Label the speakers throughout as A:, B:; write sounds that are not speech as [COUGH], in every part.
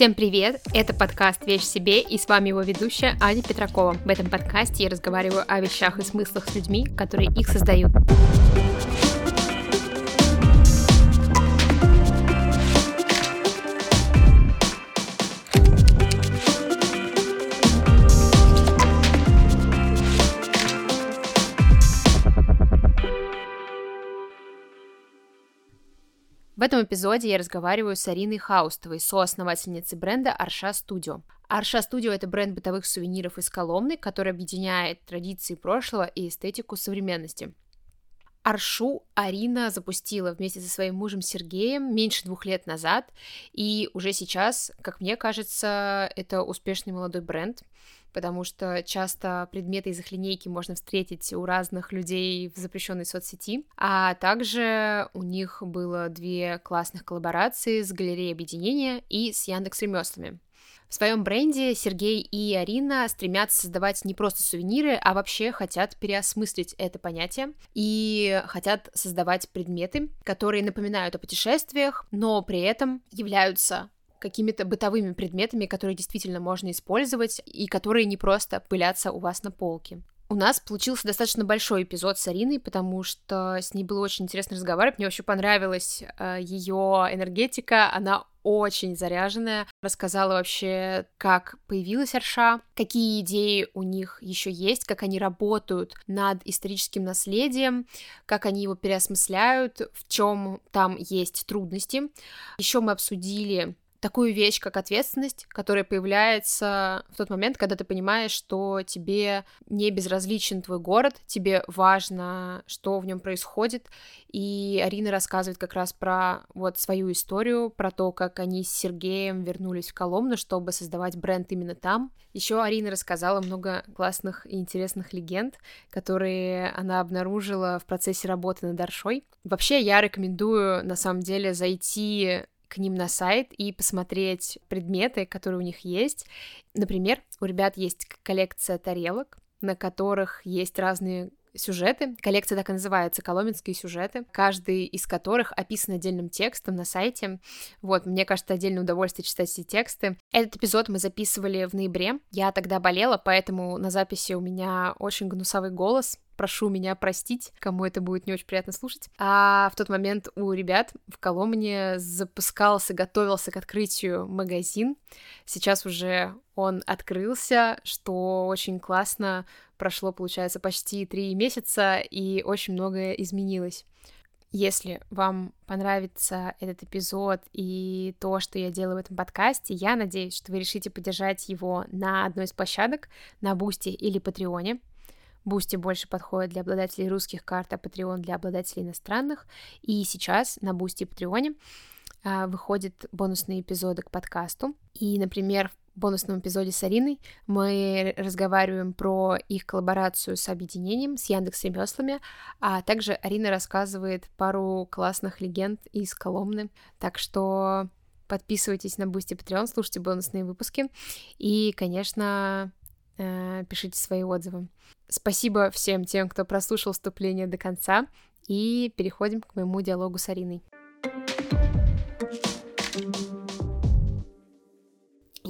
A: Всем привет! Это подкаст «Вещь себе» и с вами его ведущая Аня Петракова. В этом подкасте я разговариваю о вещах и смыслах с людьми, которые их создают. В этом эпизоде я разговариваю с Ариной Хаустовой, соосновательницей бренда Арша Студио. Арша Студио — это бренд бытовых сувениров из Коломны, который объединяет традиции прошлого и эстетику современности. Аршу Арина запустила вместе со своим мужем Сергеем меньше двух лет назад, и уже сейчас, как мне кажется, это успешный молодой бренд — потому что часто предметы из их линейки можно встретить у разных людей в запрещенной соцсети. А также у них было две классных коллаборации с галереей объединения и с Яндекс ремеслами. В своем бренде Сергей и Арина стремятся создавать не просто сувениры, а вообще хотят переосмыслить это понятие и хотят создавать предметы, которые напоминают о путешествиях, но при этом являются какими-то бытовыми предметами, которые действительно можно использовать и которые не просто пылятся у вас на полке. У нас получился достаточно большой эпизод с Ариной, потому что с ней было очень интересно разговаривать. Мне очень понравилась э, ее энергетика. Она очень заряженная. Рассказала вообще, как появилась Арша, какие идеи у них еще есть, как они работают над историческим наследием, как они его переосмысляют, в чем там есть трудности. Еще мы обсудили такую вещь, как ответственность, которая появляется в тот момент, когда ты понимаешь, что тебе не безразличен твой город, тебе важно, что в нем происходит. И Арина рассказывает как раз про вот свою историю, про то, как они с Сергеем вернулись в Коломну, чтобы создавать бренд именно там. Еще Арина рассказала много классных и интересных легенд, которые она обнаружила в процессе работы над Аршой. Вообще, я рекомендую, на самом деле, зайти к ним на сайт и посмотреть предметы, которые у них есть. Например, у ребят есть коллекция тарелок, на которых есть разные сюжеты. Коллекция так и называется «Коломенские сюжеты», каждый из которых описан отдельным текстом на сайте. Вот, мне кажется, отдельное удовольствие читать эти тексты. Этот эпизод мы записывали в ноябре. Я тогда болела, поэтому на записи у меня очень гнусавый голос, прошу меня простить, кому это будет не очень приятно слушать. А в тот момент у ребят в Коломне запускался, готовился к открытию магазин. Сейчас уже он открылся, что очень классно. Прошло, получается, почти три месяца, и очень многое изменилось. Если вам понравится этот эпизод и то, что я делаю в этом подкасте, я надеюсь, что вы решите поддержать его на одной из площадок, на Boosty или Patreon е. Boosty больше подходит для обладателей русских карт, а Patreon для обладателей иностранных. И сейчас на Boosty и Patreon е а, выходят бонусные эпизоды к подкасту. И, например, бонусном эпизоде с Ариной мы разговариваем про их коллаборацию с объединением, с Яндекс ремеслами, а также Арина рассказывает пару классных легенд из Коломны. Так что подписывайтесь на Boosty Patreon, слушайте бонусные выпуски и, конечно, э, пишите свои отзывы. Спасибо всем тем, кто прослушал вступление до конца, и переходим к моему диалогу с Ариной.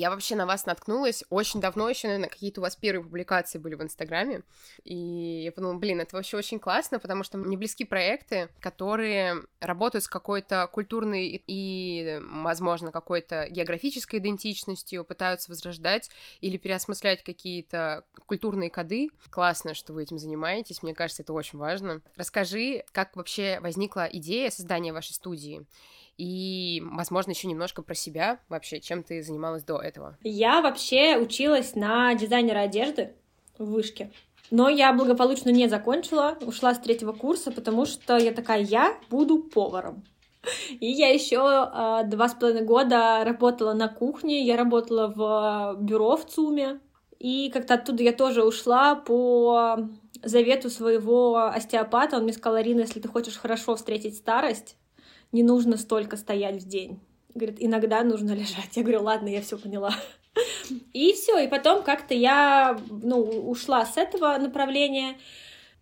A: Я вообще на вас наткнулась очень давно, еще, наверное, какие-то у вас первые публикации были в Инстаграме, и я подумала, блин, это вообще очень классно, потому что мне близки проекты, которые работают с какой-то культурной и, возможно, какой-то географической идентичностью, пытаются возрождать или переосмыслять какие-то культурные коды. Классно, что вы этим занимаетесь, мне кажется, это очень важно. Расскажи, как вообще возникла идея создания вашей студии? И, возможно, еще немножко про себя вообще, чем ты занималась до этого.
B: Я вообще училась на дизайнера одежды в вышке. Но я благополучно не закончила, ушла с третьего курса, потому что я такая, я буду поваром. И я еще э, два с половиной года работала на кухне, я работала в бюро в ЦУМе, и как-то оттуда я тоже ушла по завету своего остеопата. Он мне сказал, Арина, если ты хочешь хорошо встретить старость, не нужно столько стоять в день. Говорит, иногда нужно [LAUGHS] лежать. Я говорю, ладно, я все поняла. [LAUGHS] И все, и потом как-то я ну, ушла с этого направления.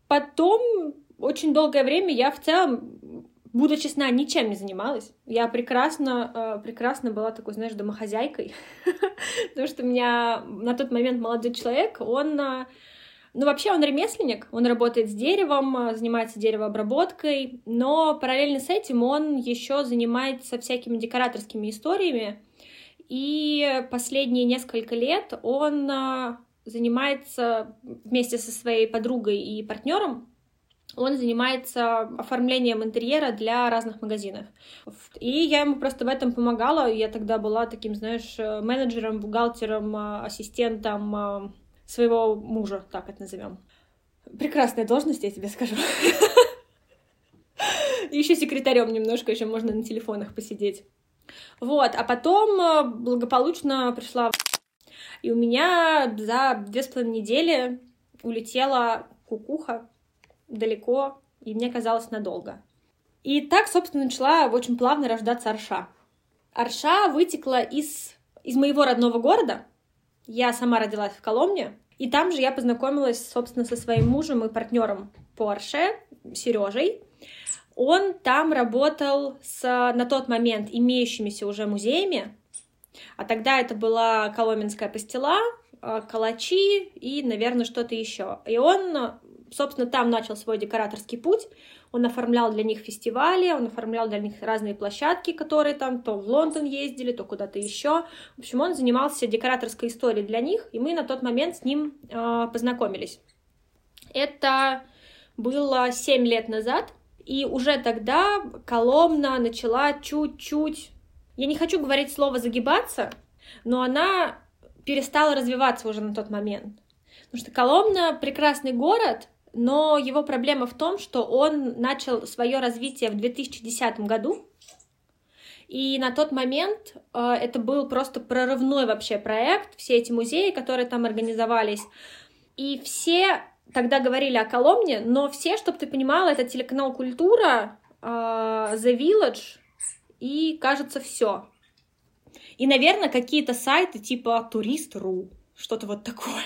B: Потом очень долгое время я в целом буду честна, ничем не занималась. Я прекрасно, э, прекрасно была такой, знаешь, домохозяйкой, [LAUGHS] потому что у меня на тот момент молодой человек, он э, ну, вообще он ремесленник, он работает с деревом, э, занимается деревообработкой, но параллельно с этим он еще занимается всякими декораторскими историями. И последние несколько лет он э, занимается вместе со своей подругой и партнером он занимается оформлением интерьера для разных магазинов. И я ему просто в этом помогала. Я тогда была таким, знаешь, э, менеджером, бухгалтером, ассистентом своего мужа, так это назовем. Прекрасная должность, я тебе скажу. Еще секретарем немножко, еще можно на телефонах посидеть. Вот, а потом э, благополучно пришла и у меня за две с половиной недели улетела кукуха далеко, и мне казалось надолго. И так, собственно, начала очень плавно рождаться Арша. Арша вытекла из, из моего родного города, я сама родилась в Коломне, и там же я познакомилась, собственно, со своим мужем и партнером по Арше, Сережей. Он там работал с, на тот момент, имеющимися уже музеями, а тогда это была Коломенская пастила, э, калачи и, наверное, что-то еще. И он, собственно, там начал свой декораторский путь. Он оформлял для них фестивали, он оформлял для них разные площадки, которые там то в Лондон ездили, то куда-то еще. В общем, он занимался декораторской историей для них, и мы на тот момент с ним э, познакомились. Это было 7 лет назад, и уже тогда Коломна начала чуть-чуть, я не хочу говорить слово загибаться, но она перестала развиваться уже на тот момент. Потому что Коломна прекрасный город, но его проблема в том, что он начал свое развитие в 2010 году, и на тот момент э, это был просто прорывной вообще проект, все эти музеи, которые там организовались, и все тогда говорили о Коломне, но все, чтобы ты понимала, это телеканал «Культура», э, The Village и, кажется, все. И, наверное, какие-то сайты типа Турист.ру, что-то вот такое.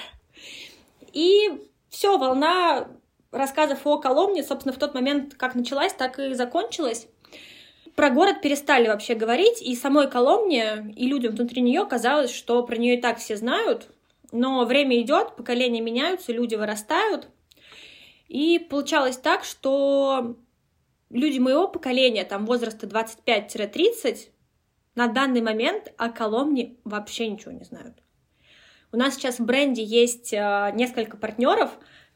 B: И все, волна рассказов о Коломне, собственно, в тот момент как началась, так и закончилась. Про город перестали вообще говорить, и самой Коломне, и людям внутри нее казалось, что про нее и так все знают, но время идет, поколения меняются, люди вырастают, и получалось так, что люди моего поколения, там возраста 25-30, на данный момент о Коломне вообще ничего не знают. У нас сейчас в бренде есть э, несколько партнеров,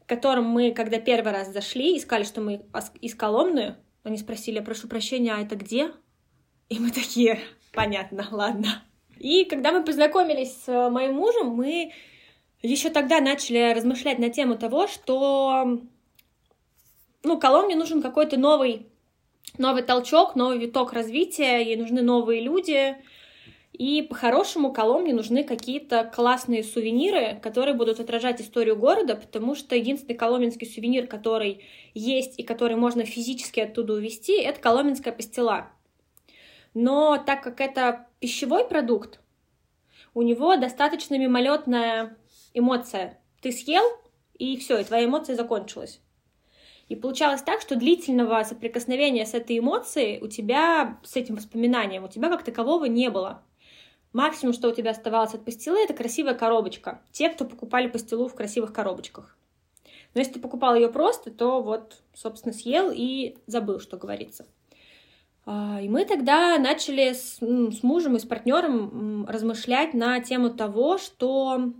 B: к которым мы, когда первый раз зашли, искали, что мы из Коломны, они спросили, прошу прощения, а это где? И мы такие, понятно, ладно. И когда мы познакомились с э, моим мужем, мы еще тогда начали размышлять на тему того, что ну, Коломне нужен какой-то новый, новый толчок, новый виток развития, ей нужны новые люди, и по-хорошему Коломне нужны какие-то классные сувениры, которые будут отражать историю города, потому что единственный коломенский сувенир, который есть и который можно физически оттуда увезти, это коломенская пастила. Но так как это пищевой продукт, у него достаточно мимолетная эмоция. Ты съел, и все, и твоя эмоция закончилась. И получалось так, что длительного соприкосновения с этой эмоцией у тебя, с этим воспоминанием, у тебя как такового не было. Максимум, что у тебя оставалось от пастилы, это красивая коробочка. Те, кто покупали пастилу в красивых коробочках. Но если ты покупал ее просто, то вот, собственно, съел и забыл, что говорится. А, и мы тогда начали с, с мужем и с партнером размышлять на тему того, что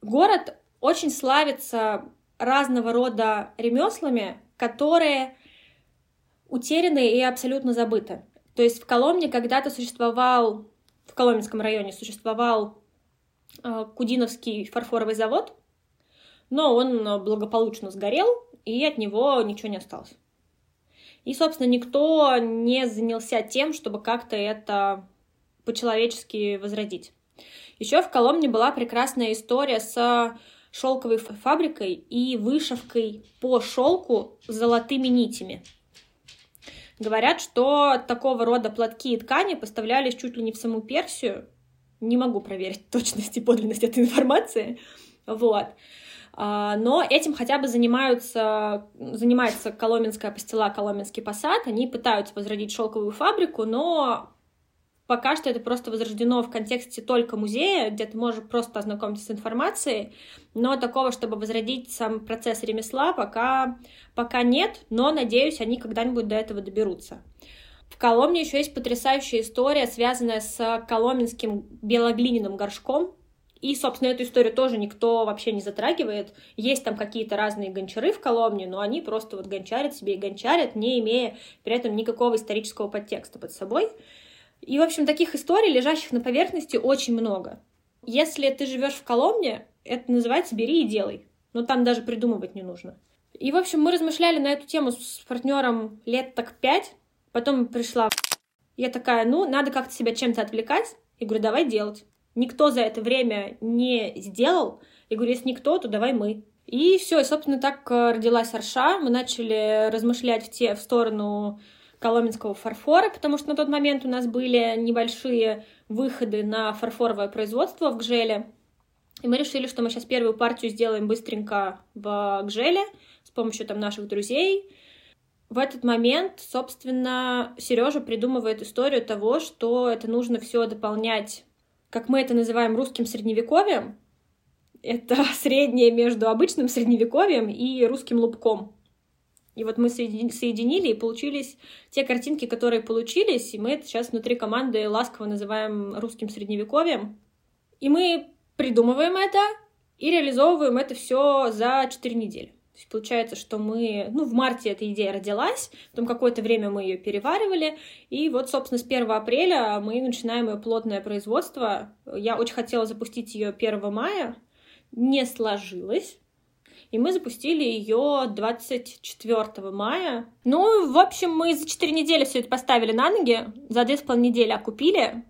B: город очень славится разного рода ремеслами, которые утеряны и абсолютно забыты. То есть в Коломне когда-то существовал в Коломенском районе существовал э, Кудиновский фарфоровый завод, но он э, благополучно сгорел, и от него ничего не осталось. И, собственно, никто не занялся тем, чтобы как-то это по-человечески возродить. Еще в Коломне была прекрасная история с шелковой фабрикой и вышивкой по шелку с золотыми нитями. Говорят, что такого рода платки и ткани поставлялись чуть ли не в саму Персию. Не могу проверить точность и подлинность этой информации. Вот. А, но этим хотя бы занимаются, занимается Коломенская пастила, Коломенский посад. Они пытаются возродить шелковую фабрику, но пока что это просто возрождено в контексте только музея, где ты можешь просто ознакомиться с информацией, но такого, чтобы возродить сам процесс ремесла, пока, пока нет, но, надеюсь, они когда-нибудь до этого доберутся. В Коломне еще есть потрясающая история, связанная с коломенским белоглиняным горшком, и, собственно, эту историю тоже никто вообще не затрагивает. Есть там какие-то разные гончары в Коломне, но они просто вот гончарят себе и гончарят, не имея при этом никакого исторического подтекста под собой. И, в общем, таких историй, лежащих на поверхности, очень много. Если ты живешь в Коломне, это называется «бери и делай». Но там даже придумывать не нужно. И, в общем, мы размышляли на эту тему с партнером лет так пять. Потом пришла я такая, ну, надо как-то себя чем-то отвлекать. И говорю, давай делать. Никто за это время не сделал. Я говорю, если никто, то давай мы. И все, и, собственно, так э, родилась Арша. Мы начали размышлять в, те, в сторону коломенского фарфора, потому что на тот момент у нас были небольшие выходы на фарфоровое производство в Гжеле. И мы решили, что мы сейчас первую партию сделаем быстренько в Гжеле с помощью там наших друзей. В этот момент, собственно, Сережа придумывает историю того, что это нужно все дополнять как мы это называем, русским средневековьем. Это [LAUGHS] среднее между обычным средневековьем и русским лубком. И вот мы соединили, и получились те картинки, которые получились, и мы это сейчас внутри команды ласково называем русским средневековьем. И мы придумываем это и реализовываем это все за 4 недели есть получается, что мы, ну, в марте эта идея родилась, потом какое-то время мы ее переваривали, и вот, собственно, с 1 апреля мы начинаем ее плотное производство. Я очень хотела запустить ее 1 мая, не сложилось, и мы запустили ее 24 мая. Ну, в общем, мы за 4 недели все это поставили на ноги, за 2,5 недели окупили,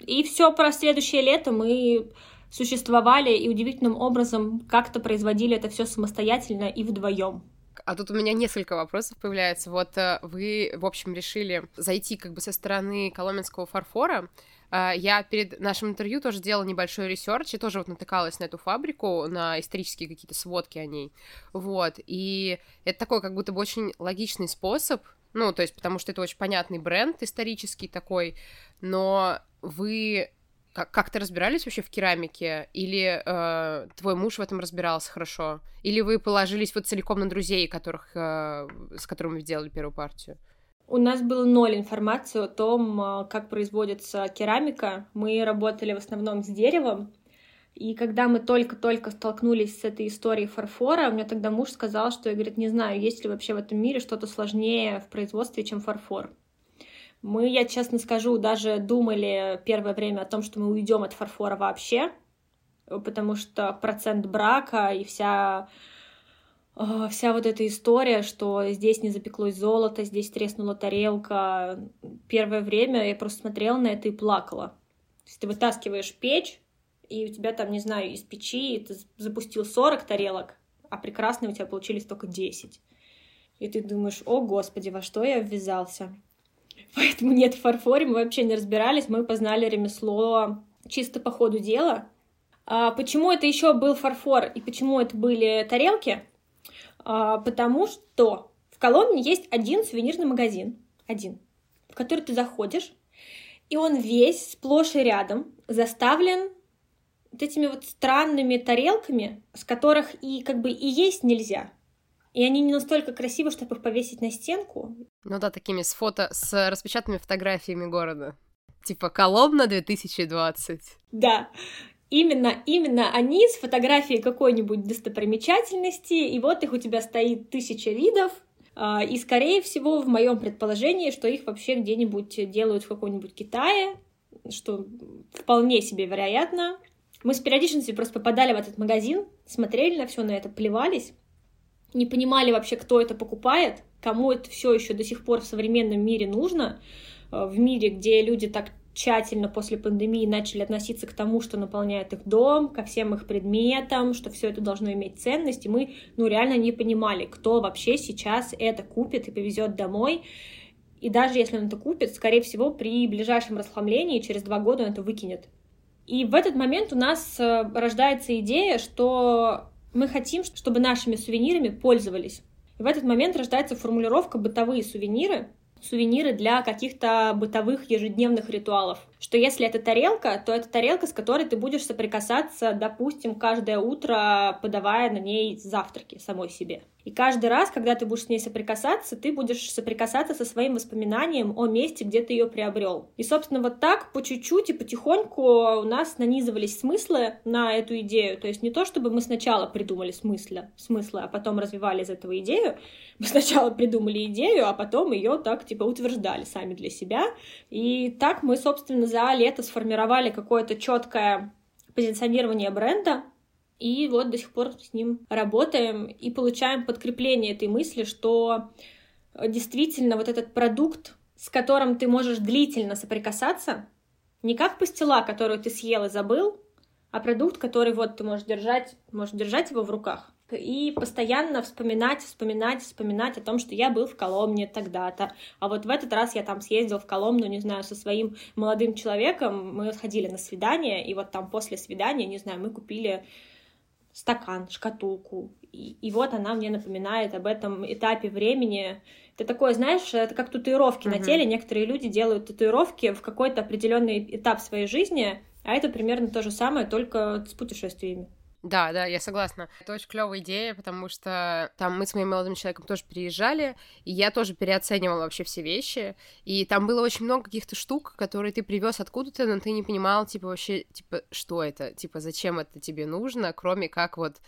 B: и все про следующее лето мы существовали и удивительным образом как-то производили это все самостоятельно и вдвоем.
A: А тут у меня несколько вопросов появляется. Вот э, вы, в общем, решили зайти как бы со стороны коломенского фарфора. Э, я перед нашим интервью тоже делала небольшой research и тоже вот натыкалась на эту фабрику, на исторические какие-то сводки о ней. Вот. И это такой как будто бы очень логичный способ, ну, то есть потому что это очень понятный бренд исторический такой, но вы как, как ты разбирались вообще в керамике? Или э, твой муж в этом разбирался хорошо? Или вы положились вот целиком на друзей, которых, э, с которыми вы делали первую партию?
B: У нас было ноль информации о том, э, как производится керамика. Мы работали в основном с деревом. И когда мы только-только столкнулись с этой историей фарфора, у меня тогда муж сказал, что я, говорит, не знаю, есть ли вообще в этом мире что-то сложнее в производстве, чем фарфор. Мы, я честно скажу, даже думали первое время о том, что мы уйдем от фарфора вообще, потому что процент брака и вся вся вот эта история, что здесь не запеклось золото, здесь треснула тарелка. Первое время я просто смотрела на это и плакала. То есть ты вытаскиваешь печь, и у тебя там, не знаю, из печи ты запустил 40 тарелок, а прекрасные у тебя получились только 10. И ты думаешь, о господи, во что я ввязался? [LAUGHS] Поэтому нет, в фарфоре мы вообще не разбирались, мы познали ремесло чисто по ходу дела. А почему это еще был фарфор и почему это были тарелки? А, потому что в Коломне есть один сувенирный магазин, один, в который ты заходишь, и он весь сплошь и рядом заставлен вот этими вот странными тарелками, с которых и как бы и есть нельзя. И они не настолько красивы, чтобы их повесить на стенку.
A: Ну да, такими с фото, с распечатанными фотографиями города. Типа Коломна 2020.
B: Да. Именно, именно они с фотографией какой-нибудь достопримечательности, и вот их у тебя стоит тысяча видов, а, и, скорее всего, в моем предположении, что их вообще где-нибудь делают в каком-нибудь Китае, что вполне себе вероятно. Мы с периодичностью просто попадали в этот магазин, смотрели на все на это, плевались, не понимали вообще, кто это покупает, кому это все еще до сих пор в современном мире нужно, э, в мире, где люди так тщательно после пандемии начали относиться к тому, что наполняет их дом, ко всем их предметам, что все это должно иметь ценность, и мы, ну, реально не понимали, кто вообще сейчас это купит и повезет домой. И даже если он это купит, скорее всего, при ближайшем расхламлении через два года он это выкинет. И в этот момент у нас э, рождается идея, что Мы хотим, чтобы нашими сувенирами пользовались. И в этот момент рождается формулировка «бытовые сувениры», сувениры для каких-то бытовых ежедневных ритуалов. Что если это тарелка, то это тарелка, с которой ты будешь соприкасаться, допустим, каждое утро, подавая на ней завтраки самой себе. И каждый раз, когда ты будешь с ней соприкасаться, ты будешь соприкасаться со своим воспоминанием о месте, где ты ее приобрел. И, собственно, вот так по чуть-чуть и потихоньку у нас нанизывались смыслы на эту идею. То есть не то, чтобы мы сначала придумали смыслы, смыслы а потом развивали из этого идею. Мы сначала придумали идею, а потом ее так типа утверждали сами для себя. И так мы, собственно, за лето сформировали какое-то четкое позиционирование бренда, и вот до сих пор с ним работаем и получаем подкрепление этой мысли, что действительно вот этот продукт, с которым ты можешь длительно соприкасаться, не как пастила, которую ты съел и забыл, а продукт, который вот ты можешь держать, можешь держать его в руках и постоянно вспоминать, вспоминать, вспоминать о том, что я был в Коломне тогда-то, а вот в этот раз я там съездил в Коломну, не знаю, со своим молодым человеком, мы сходили на свидание, и вот там после свидания, не знаю, мы купили стакан, шкатулку. И, и вот она мне напоминает об этом этапе времени. Это такое, знаешь, это как татуировки uh-huh. на теле. Некоторые люди делают татуировки в какой-то определенный этап своей жизни, а это примерно то же самое, только с путешествиями.
C: Да, да, я согласна. Это очень клевая идея, потому что там мы с моим молодым человеком тоже переезжали, и я тоже переоценивала вообще все вещи, и там было очень много каких-то штук, которые ты привез откуда-то, но ты не понимал, типа, вообще, типа, что это, типа, зачем это тебе нужно, кроме как вот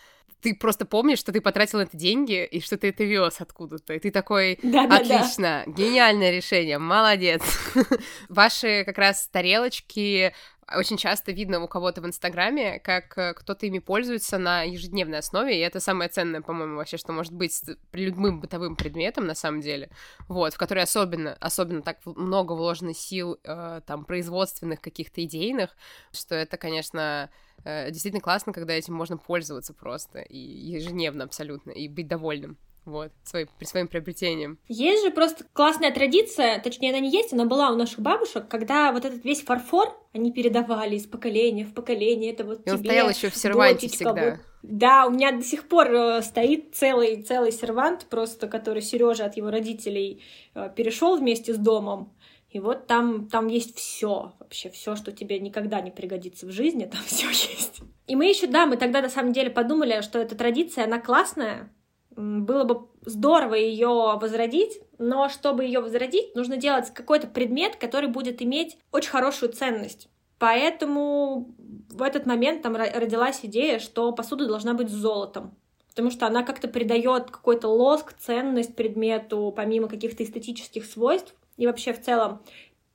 C: ты просто помнишь, что ты потратил это деньги и что ты это вез откуда-то. И ты такой, да, отлично, да, да. гениальное решение, молодец. [LAUGHS] Ваши как раз тарелочки, очень часто видно у кого-то в Инстаграме, как э, кто-то ими пользуется на ежедневной основе, и это самое ценное, по-моему, вообще, что может быть при любым бытовым предметом, на самом деле, вот, в который особенно, особенно так много вложено сил, э, там, производственных каких-то идейных, что это, конечно, э, действительно классно, когда этим можно пользоваться просто, и ежедневно абсолютно, и быть довольным вот, своим, при своим приобретением.
B: Есть же просто классная традиция, точнее, она не есть, она была у наших бабушек, когда вот этот весь фарфор они передавали из поколения в поколение, это вот
C: И он тебе, стоял еще в серванте всегда. Вот.
B: Да, у меня до сих пор э, стоит целый, целый сервант, просто который Сережа от его родителей э, перешел вместе с домом. И вот там, там есть все, вообще все, что тебе никогда не пригодится в жизни, там все [LAUGHS] есть. И мы еще, да, мы тогда на самом деле подумали, что эта традиция, она классная, было бы здорово ее возродить, но чтобы ее возродить, нужно делать какой-то предмет, который будет иметь очень хорошую ценность. Поэтому в этот момент там родилась идея, что посуда должна быть золотом, потому что она как-то придает какой-то лоск, ценность предмету, помимо каких-то эстетических свойств. И вообще в целом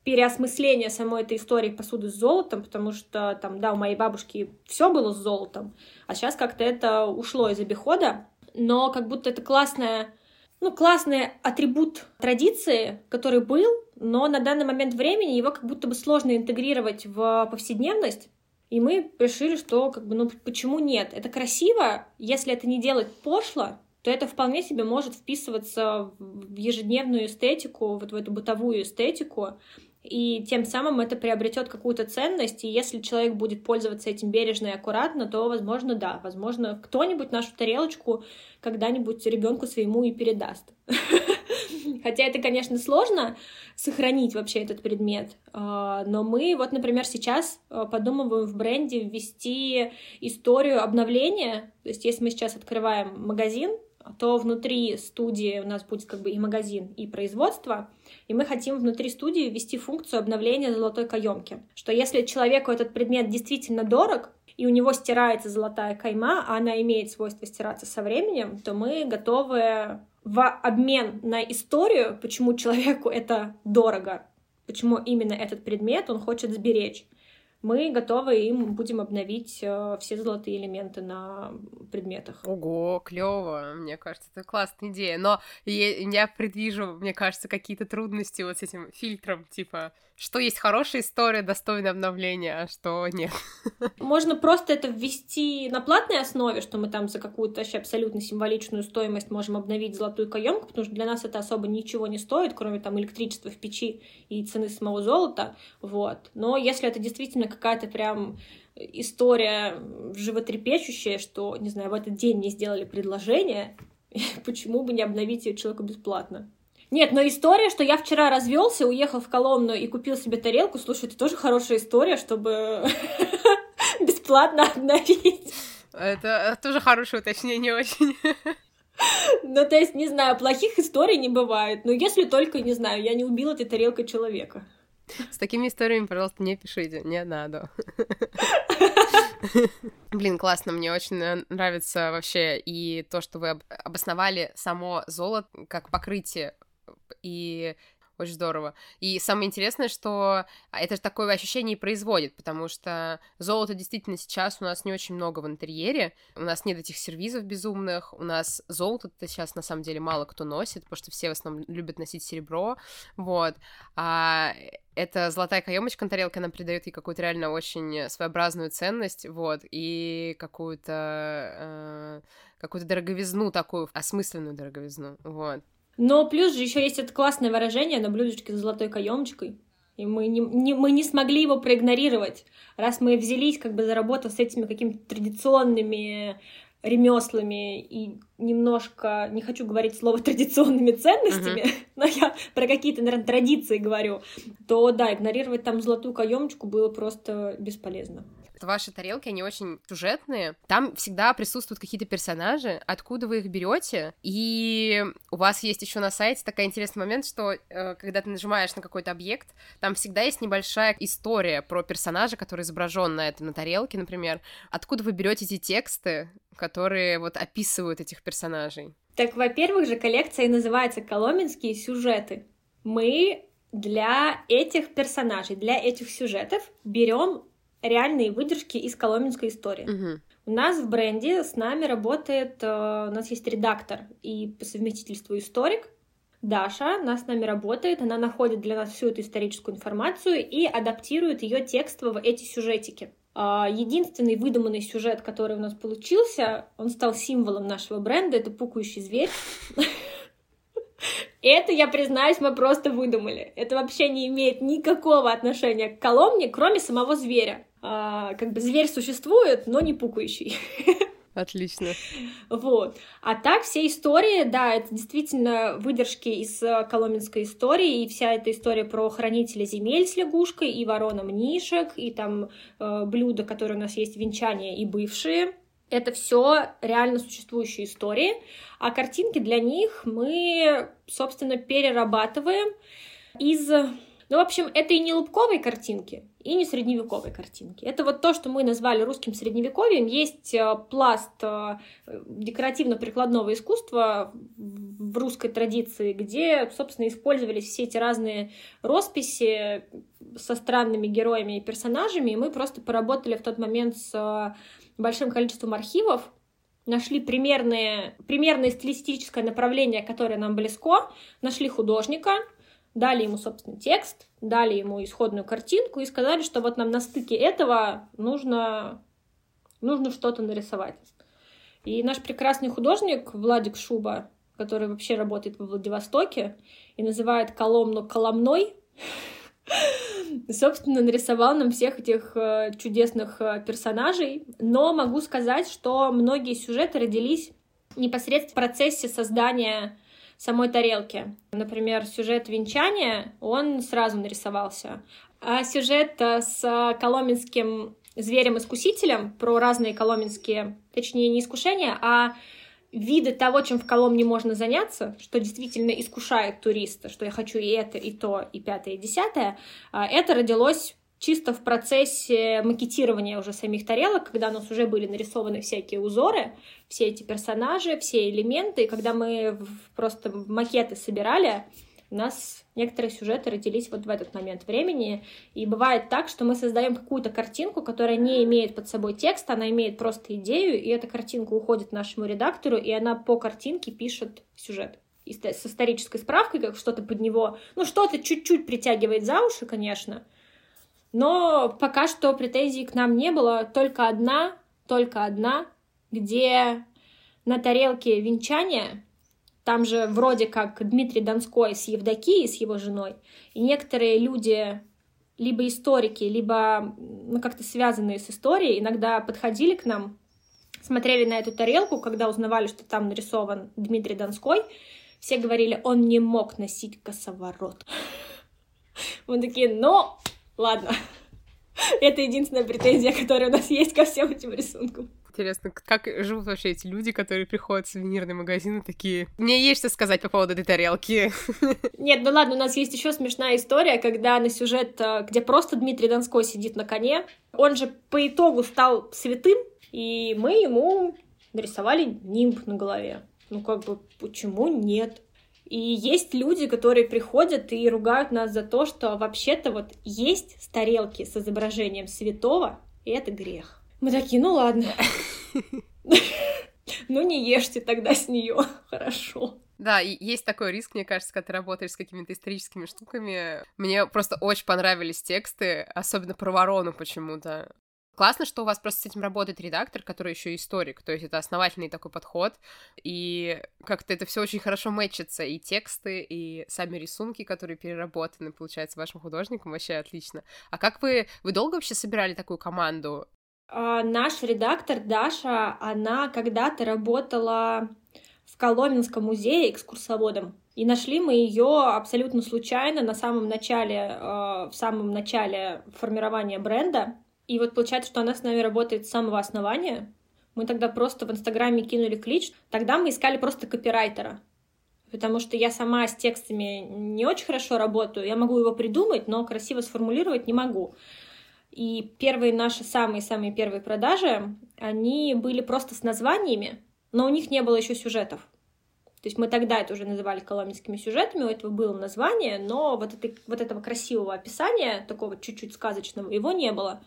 B: переосмысление самой этой истории посуды с золотом, потому что там, да, у моей бабушки все было с золотом, а сейчас как-то это ушло из обихода, но как будто это классная ну, классный атрибут традиции, который был, но на данный момент времени его как будто бы сложно интегрировать в повседневность. И мы решили, что как бы, ну почему нет? Это красиво, если это не делать пошло, то это вполне себе может вписываться в ежедневную эстетику, вот в эту бытовую эстетику и тем самым это приобретет какую-то ценность, и если человек будет пользоваться этим бережно и аккуратно, то, возможно, да, возможно, кто-нибудь нашу тарелочку когда-нибудь ребенку своему и передаст. [LAUGHS] Хотя это, конечно, сложно сохранить вообще этот предмет, а, но мы вот, например, сейчас а, подумываем в бренде ввести историю обновления, то есть если мы сейчас открываем магазин, то внутри студии у нас будет как бы и магазин, и производство, и мы хотим внутри студии ввести функцию обновления золотой каемки, что если человеку этот предмет действительно дорог, и у него стирается золотая кайма, а она имеет свойство стираться со временем, то мы готовы в обмен на историю, почему человеку это дорого, почему именно этот предмет он хочет сберечь, мы готовы им будем обновить э, все золотые элементы на предметах.
C: Ого, клево, мне кажется, это классная идея. Но я, я предвижу, мне кажется, какие-то трудности вот с этим фильтром, типа что есть хорошая история, достойная обновления, а что нет. [LAUGHS]
B: Можно просто это ввести на платной основе, что мы там за какую-то вообще абсолютно символичную стоимость можем обновить золотую каемку, потому что для нас это особо ничего не стоит, кроме там электричества в печи и цены самого золота, вот. Но если это действительно какая-то прям история животрепещущая, что, не знаю, в этот день мне сделали предложение, [LAUGHS] почему бы не обновить ее человеку бесплатно? Нет, но история, что я вчера развелся, уехал в Коломну и купил себе тарелку, слушай, это тоже хорошая история, чтобы [LAUGHS] бесплатно обновить.
C: Это тоже хорошее уточнение очень.
B: Ну, то есть, не знаю, плохих историй не бывает. Но если только, не знаю, я не убила этой тарелкой человека.
C: С такими историями, пожалуйста, не пишите, не надо. Блин, классно, мне очень нравится вообще и то, что вы обосновали само золото как покрытие и очень здорово. И самое интересное, что это же такое ощущение и производит, потому что золото действительно сейчас у нас не очень много в интерьере, у нас нет этих сервизов безумных, у нас золото-то сейчас на самом деле мало кто носит, потому что все в основном любят носить серебро, вот. А эта золотая каемочка на тарелке, она придает ей какую-то реально очень своеобразную ценность, вот, и какую-то... Э, какую-то дороговизну такую, осмысленную дороговизну, вот.
B: Но плюс же еще есть это классное выражение на блюдечке с золотой каемочкой. И мы не, не, мы не смогли его проигнорировать. Раз мы взялись, как бы заработав с этими какими-то традиционными ремеслами и немножко, не хочу говорить слово [LAUGHS] традиционными ценностями, uh-huh. но я про какие-то, наверное, традиции говорю, то да, игнорировать там золотую каемочку было просто бесполезно
C: ваши тарелки, они очень сюжетные. Там всегда присутствуют какие-то персонажи, откуда вы их берете. И у вас есть еще на сайте такой интересный момент, что э, когда ты нажимаешь на какой-то объект, там всегда есть небольшая история про персонажа, который изображен на этом на тарелке, например. Откуда вы берете эти тексты, которые вот описывают этих персонажей?
B: Так, во-первых же, коллекция называется «Коломенские сюжеты». Мы для этих персонажей, для этих сюжетов берем реальные выдержки из коломенской истории.
C: Угу.
B: У нас в бренде с нами работает, э, у нас есть редактор и по совместительству историк. Даша, она с нами работает, она находит для нас всю эту историческую информацию и адаптирует ее текстово в эти сюжетики. А, единственный выдуманный сюжет, который у нас получился, он стал символом нашего бренда, это пукающий зверь. [LAUGHS] Это, я признаюсь, мы просто выдумали. Это вообще не имеет никакого отношения к Коломне, кроме самого зверя. А, как бы зверь существует, но не пукающий. [LAUGHS]
C: Отлично.
B: Вот. А так все истории, да, это действительно выдержки из э, коломенской истории, и вся эта история про хранителя земель с лягушкой, и ворона мнишек, и там э, блюда, которые у нас есть, венчания и бывшие. Это все реально существующие истории, а картинки для них мы, собственно, перерабатываем из ну, в общем, это и не лубковые картинки, и не средневековые картинки. Это вот то, что мы назвали русским средневековьем. Есть э, пласт э, декоративно-прикладного искусства в русской традиции, где, собственно, использовались все эти разные росписи со странными героями и персонажами, и мы просто поработали в тот момент с э, большим количеством архивов, нашли примерные, примерное стилистическое направление, которое нам близко, нашли художника — дали ему, собственно, текст, дали ему исходную картинку и сказали, что вот нам на стыке этого нужно, нужно что-то нарисовать. И наш прекрасный художник Владик Шуба, который вообще работает во Владивостоке и называет Коломну Коломной, [LAUGHS] собственно, нарисовал нам всех этих э, чудесных э, персонажей. Но могу сказать, что многие сюжеты родились непосредственно в процессе создания самой тарелки. Например, сюжет венчания, он сразу нарисовался. А сюжет э, с коломенским зверем-искусителем про разные коломенские, точнее, не искушения, а виды того, чем в Коломне можно заняться, что действительно искушает туриста, что я хочу и это, и то, и пятое, и десятое, а это родилось чисто в процессе макетирования уже самих тарелок, когда у нас уже были нарисованы всякие узоры, все эти персонажи, все элементы, и когда мы просто макеты собирали, у нас некоторые сюжеты родились вот в этот момент времени. И бывает так, что мы создаем какую-то картинку, которая не имеет под собой текста, она имеет просто идею, и эта картинка уходит нашему редактору, и она по картинке пишет сюжет. И с исторической справкой, как что-то под него, ну, что-то чуть-чуть притягивает за уши, конечно, но пока что претензий к нам не было, только одна, только одна, где на тарелке венчания, там же вроде как Дмитрий Донской с Евдокией, с его женой, и некоторые люди либо историки, либо ну, как-то связанные с историей, иногда подходили к нам, смотрели на эту тарелку, когда узнавали, что там нарисован Дмитрий Донской, все говорили, он не мог носить косоворот. [LAUGHS] Мы такие, ну, ладно. [LAUGHS] Это единственная претензия, которая у нас есть ко всем этим рисункам.
C: Интересно, как живут вообще эти люди, которые приходят в сувенирный магазин и такие... Мне есть что сказать по поводу этой тарелки. [LAUGHS]
B: Нет, ну ладно, у нас есть еще смешная история, когда на сюжет, э, где просто Дмитрий Донской сидит на коне, он же по итогу стал святым, и мы ему нарисовали нимб на голове. Ну как бы, почему нет? И есть люди, которые приходят и ругают нас за то, что вообще-то вот есть тарелки с изображением святого, и это грех. Мы такие, ну ладно. [LAUGHS] Ну не ешьте тогда с нее, хорошо.
C: Да, и есть такой риск, мне кажется, когда ты работаешь с какими-то историческими штуками. Мне просто очень понравились тексты, особенно про ворону почему-то. Классно, что у вас просто с этим работает редактор, который еще историк, то есть это основательный такой подход, и как-то это все очень хорошо мэчится, и тексты, и сами рисунки, которые переработаны, получается, вашим художником, вообще отлично. А как вы, вы долго вообще собирали такую команду?
B: А, наш редактор Даша, она когда-то работала в Коломенском музее экскурсоводом. И нашли мы ее абсолютно случайно на самом начале, э, в самом начале формирования бренда. И вот получается, что она с нами работает с самого основания. Мы тогда просто в Инстаграме кинули клич. Тогда мы искали просто копирайтера. Потому что я сама с текстами не очень хорошо работаю. Я могу его придумать, но красиво сформулировать не могу. И первые наши самые-самые первые продажи, они были просто с названиями, но у них не было еще сюжетов. То есть мы тогда это уже называли коломенскими сюжетами, у этого было название, но вот, этой, вот этого красивого описания, такого чуть-чуть сказочного, его не было.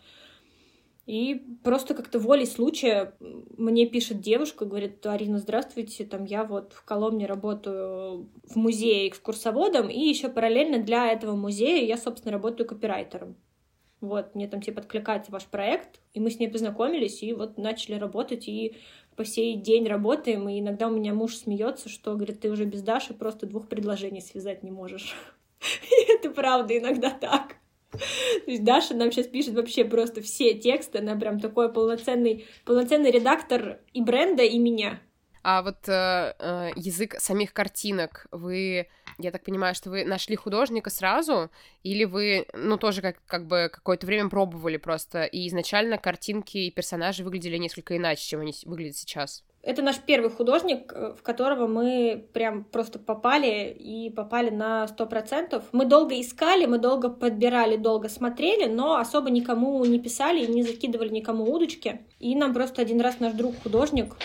B: И просто как-то волей случая мне пишет девушка, говорит, Арина, здравствуйте, там я вот в Коломне работаю в музее экскурсоводом, и еще параллельно для этого музея я, собственно, работаю копирайтером. Вот, мне там типа откликается ваш проект, и мы с ней познакомились, и вот начали работать, и по сей день работаем, и иногда у меня муж смеется, что, говорит, ты уже без Даши просто двух предложений связать не можешь. [LAUGHS] И это правда иногда так. То есть Даша нам сейчас пишет вообще просто все тексты, она прям такой полноценный, полноценный редактор и бренда, и меня.
C: А вот э, э, язык самих картинок, вы, я так понимаю, что вы нашли художника сразу, или вы, ну, тоже как, как бы какое-то время пробовали просто, и изначально картинки и персонажи выглядели несколько иначе, чем они выглядят сейчас?
B: Это наш первый художник, э, в которого мы прям просто попали и попали на сто процентов. Мы долго искали, мы долго подбирали, долго смотрели, но особо никому не писали, не закидывали никому удочки. И нам просто один раз наш друг художник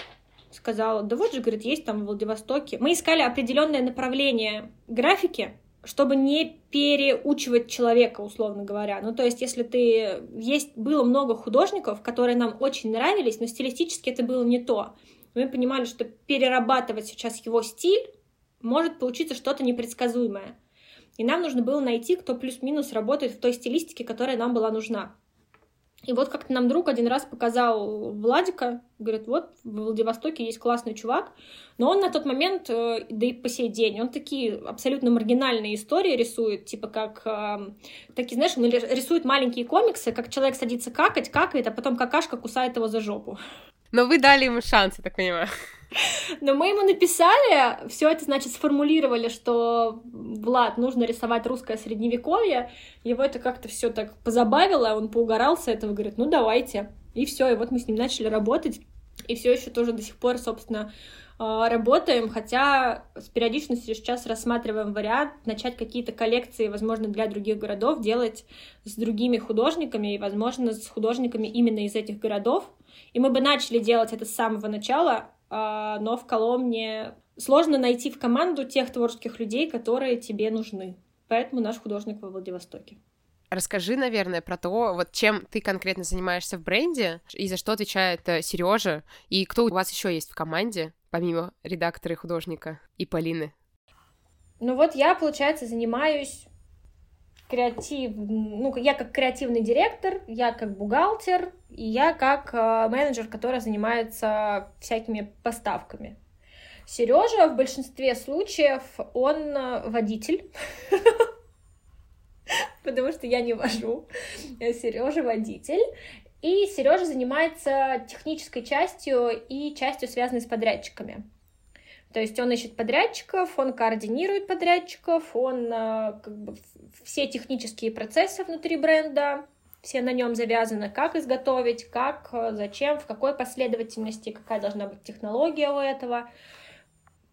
B: сказал, да вот же, говорит, есть там в Владивостоке. Мы искали определенное направление графики, чтобы не переучивать человека, условно говоря. Ну, то есть, если ты... Есть... Было много художников, которые нам очень нравились, но стилистически это было не то мы понимали, что перерабатывать сейчас его стиль может получиться что-то непредсказуемое. И нам нужно было найти, кто плюс-минус работает в той стилистике, которая нам была нужна. И вот как-то нам друг один раз показал Владика, говорит, вот в Владивостоке есть классный чувак, но он на тот момент, э, да и по сей день, он такие абсолютно маргинальные истории рисует, типа как, э, такие, знаешь, он рисует маленькие комиксы, как человек садится какать, какает, а потом какашка кусает его за жопу.
C: Но вы дали ему шанс, я так понимаю.
B: Но мы ему написали, все это, значит, сформулировали, что Влад, нужно рисовать русское средневековье. Его это как-то все так позабавило, он поугорал с этого, говорит, ну давайте. И все, и вот мы с ним начали работать, и все еще тоже до сих пор, собственно, а, работаем, хотя с периодичностью сейчас рассматриваем вариант начать какие-то коллекции, возможно, для других городов, делать с другими художниками и, возможно, с художниками именно из этих городов, и мы бы начали делать это с самого начала, а, но в Коломне сложно найти в команду тех творческих людей, которые тебе нужны. Поэтому наш художник во Владивостоке.
C: Расскажи, наверное, про то, вот чем ты конкретно занимаешься в бренде, и за что отвечает э, Сережа, и кто у вас еще есть в команде, помимо редактора и художника, и Полины.
B: Ну вот я, получается, занимаюсь креатив, ну, я как креативный директор, я как бухгалтер, и я как э, менеджер, который занимается всякими поставками. Сережа в большинстве случаев, он э, водитель. [LAUGHS] потому что я не вожу. Сережа водитель. И Сережа занимается технической частью и частью, связанной с подрядчиками. То есть он ищет подрядчиков, он координирует подрядчиков, он э, как бы, все технические процессы внутри бренда, все на нем завязаны, как изготовить, как, э, зачем, в какой последовательности, какая должна быть технология у этого.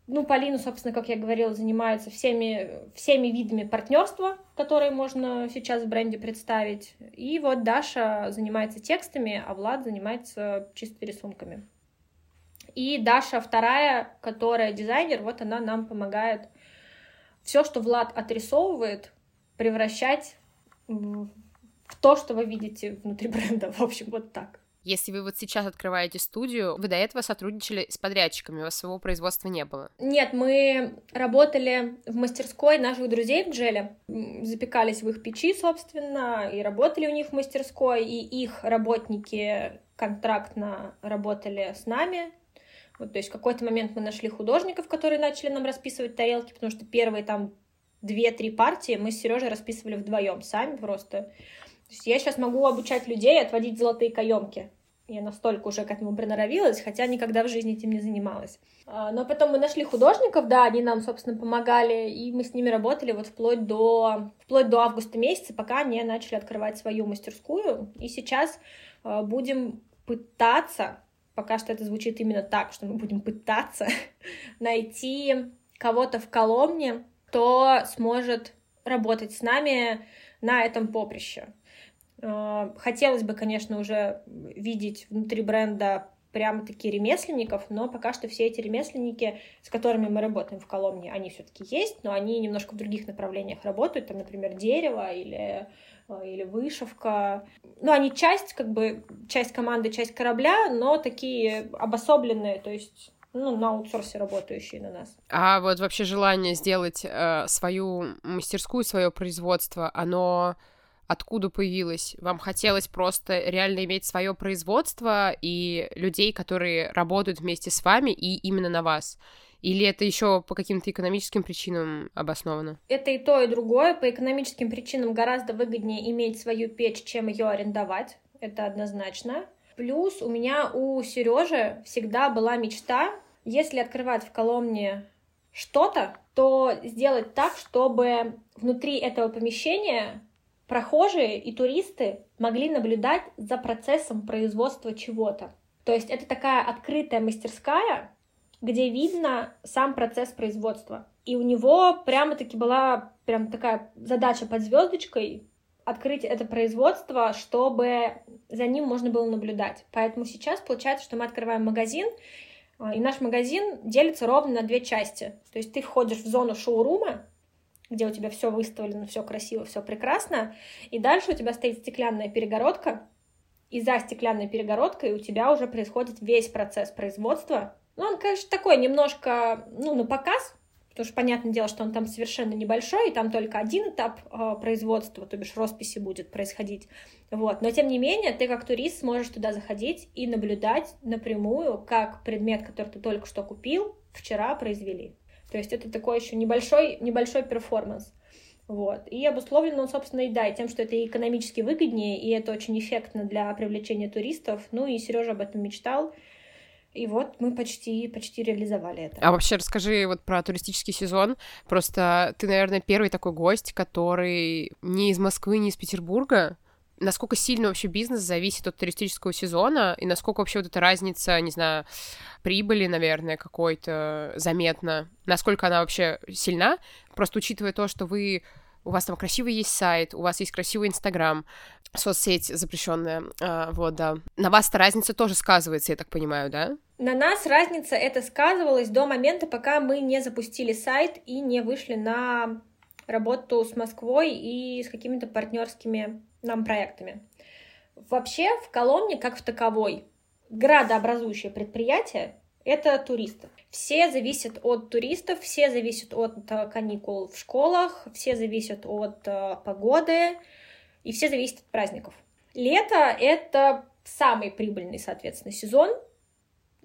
B: Ну, Полина, собственно, как я говорила, занимается всеми, всеми видами партнерства, которые можно сейчас в бренде представить. И вот Даша занимается текстами, а Влад занимается чисто рисунками. И Даша вторая, которая дизайнер, вот она нам помогает все, что Влад отрисовывает, превращать в то, что вы видите внутри [LAUGHS] бренда. В общем, вот так.
C: Если вы вот сейчас открываете студию, вы до этого сотрудничали с подрядчиками, у вас своего производства не было?
B: Нет, мы работали в мастерской наших друзей в Джеле, запекались в их печи, собственно, и работали у них в мастерской, и их работники контрактно работали с нами, вот, то есть в какой-то момент мы нашли художников, которые начали нам расписывать тарелки, потому что первые там две-три партии мы с Сережей расписывали вдвоем сами просто. То есть я сейчас могу обучать людей отводить золотые каемки. Я настолько уже к этому приноровилась, хотя никогда в жизни этим не занималась. А, но потом мы нашли художников, да, они нам, собственно, помогали, и мы с ними работали вот вплоть до, вплоть до августа месяца, пока они начали открывать свою мастерскую. И сейчас а, будем пытаться пока что это звучит именно так, что мы будем пытаться [LAUGHS] найти кого-то в Коломне, кто сможет работать с нами на этом поприще. Э, хотелось бы, конечно, уже видеть внутри бренда прямо-таки ремесленников, но пока что все эти ремесленники, с которыми мы работаем в Коломне, они все-таки есть, но они немножко в других направлениях работают, там, например, дерево или или вышивка. Ну, они часть, как бы, часть команды, часть корабля, но такие обособленные, то есть ну, на аутсорсе работающие на нас.
C: А вот вообще желание сделать э, свою мастерскую, свое производство, оно откуда появилось? Вам хотелось просто реально иметь свое производство и людей, которые работают вместе с вами и именно на вас? Или это еще по каким-то экономическим причинам обосновано?
B: Это и то, и другое. По экономическим причинам гораздо выгоднее иметь свою печь, чем ее арендовать. Это однозначно. Плюс у меня у Сережи всегда была мечта, если открывать в Коломне что-то, то сделать так, чтобы внутри этого помещения прохожие и туристы могли наблюдать за процессом производства чего-то. То есть это такая открытая мастерская, где видно сам процесс производства. И у него прямо-таки была прям такая задача под звездочкой открыть это производство, чтобы за ним можно было наблюдать. Поэтому сейчас получается, что мы открываем магазин, а, и наш магазин делится ровно на две части. То есть ты входишь в зону шоурума, где у тебя все выставлено, все красиво, все прекрасно, и дальше у тебя стоит стеклянная перегородка, и за стеклянной перегородкой у тебя уже происходит весь процесс производства, ну, он, конечно, такой немножко, ну, на показ, потому что понятное дело, что он там совершенно небольшой, и там только один этап э, производства, то бишь росписи будет происходить. Вот. Но, тем не менее, ты как турист сможешь туда заходить и наблюдать напрямую, как предмет, который ты только что купил, вчера произвели. То есть это такой еще небольшой, небольшой перформанс. Вот. И обусловлено он, собственно, и да, и тем, что это экономически выгоднее, и это очень эффектно для привлечения туристов. Ну и Сережа об этом мечтал. И вот мы почти, почти реализовали это.
C: А вообще расскажи вот про туристический сезон. Просто ты, наверное, первый такой гость, который не из Москвы, не из Петербурга. Насколько сильно вообще бизнес зависит от туристического сезона, и насколько вообще вот эта разница, не знаю, прибыли, наверное, какой-то заметна, насколько она вообще сильна, просто учитывая то, что вы у вас там красивый есть сайт, у вас есть красивый Инстаграм, соцсеть запрещенная, а, вот, да. На вас-то разница тоже сказывается, я так понимаю, да?
B: На нас разница это сказывалась до момента, пока мы не запустили сайт и не вышли на работу с Москвой и с какими-то партнерскими нам проектами. Вообще в Коломне, как в таковой, градообразующее предприятие — это туристы. Все зависят от туристов, все зависят от э, каникул в школах, все зависят от э, погоды, и все зависят от праздников. Лето — это самый прибыльный, соответственно, сезон.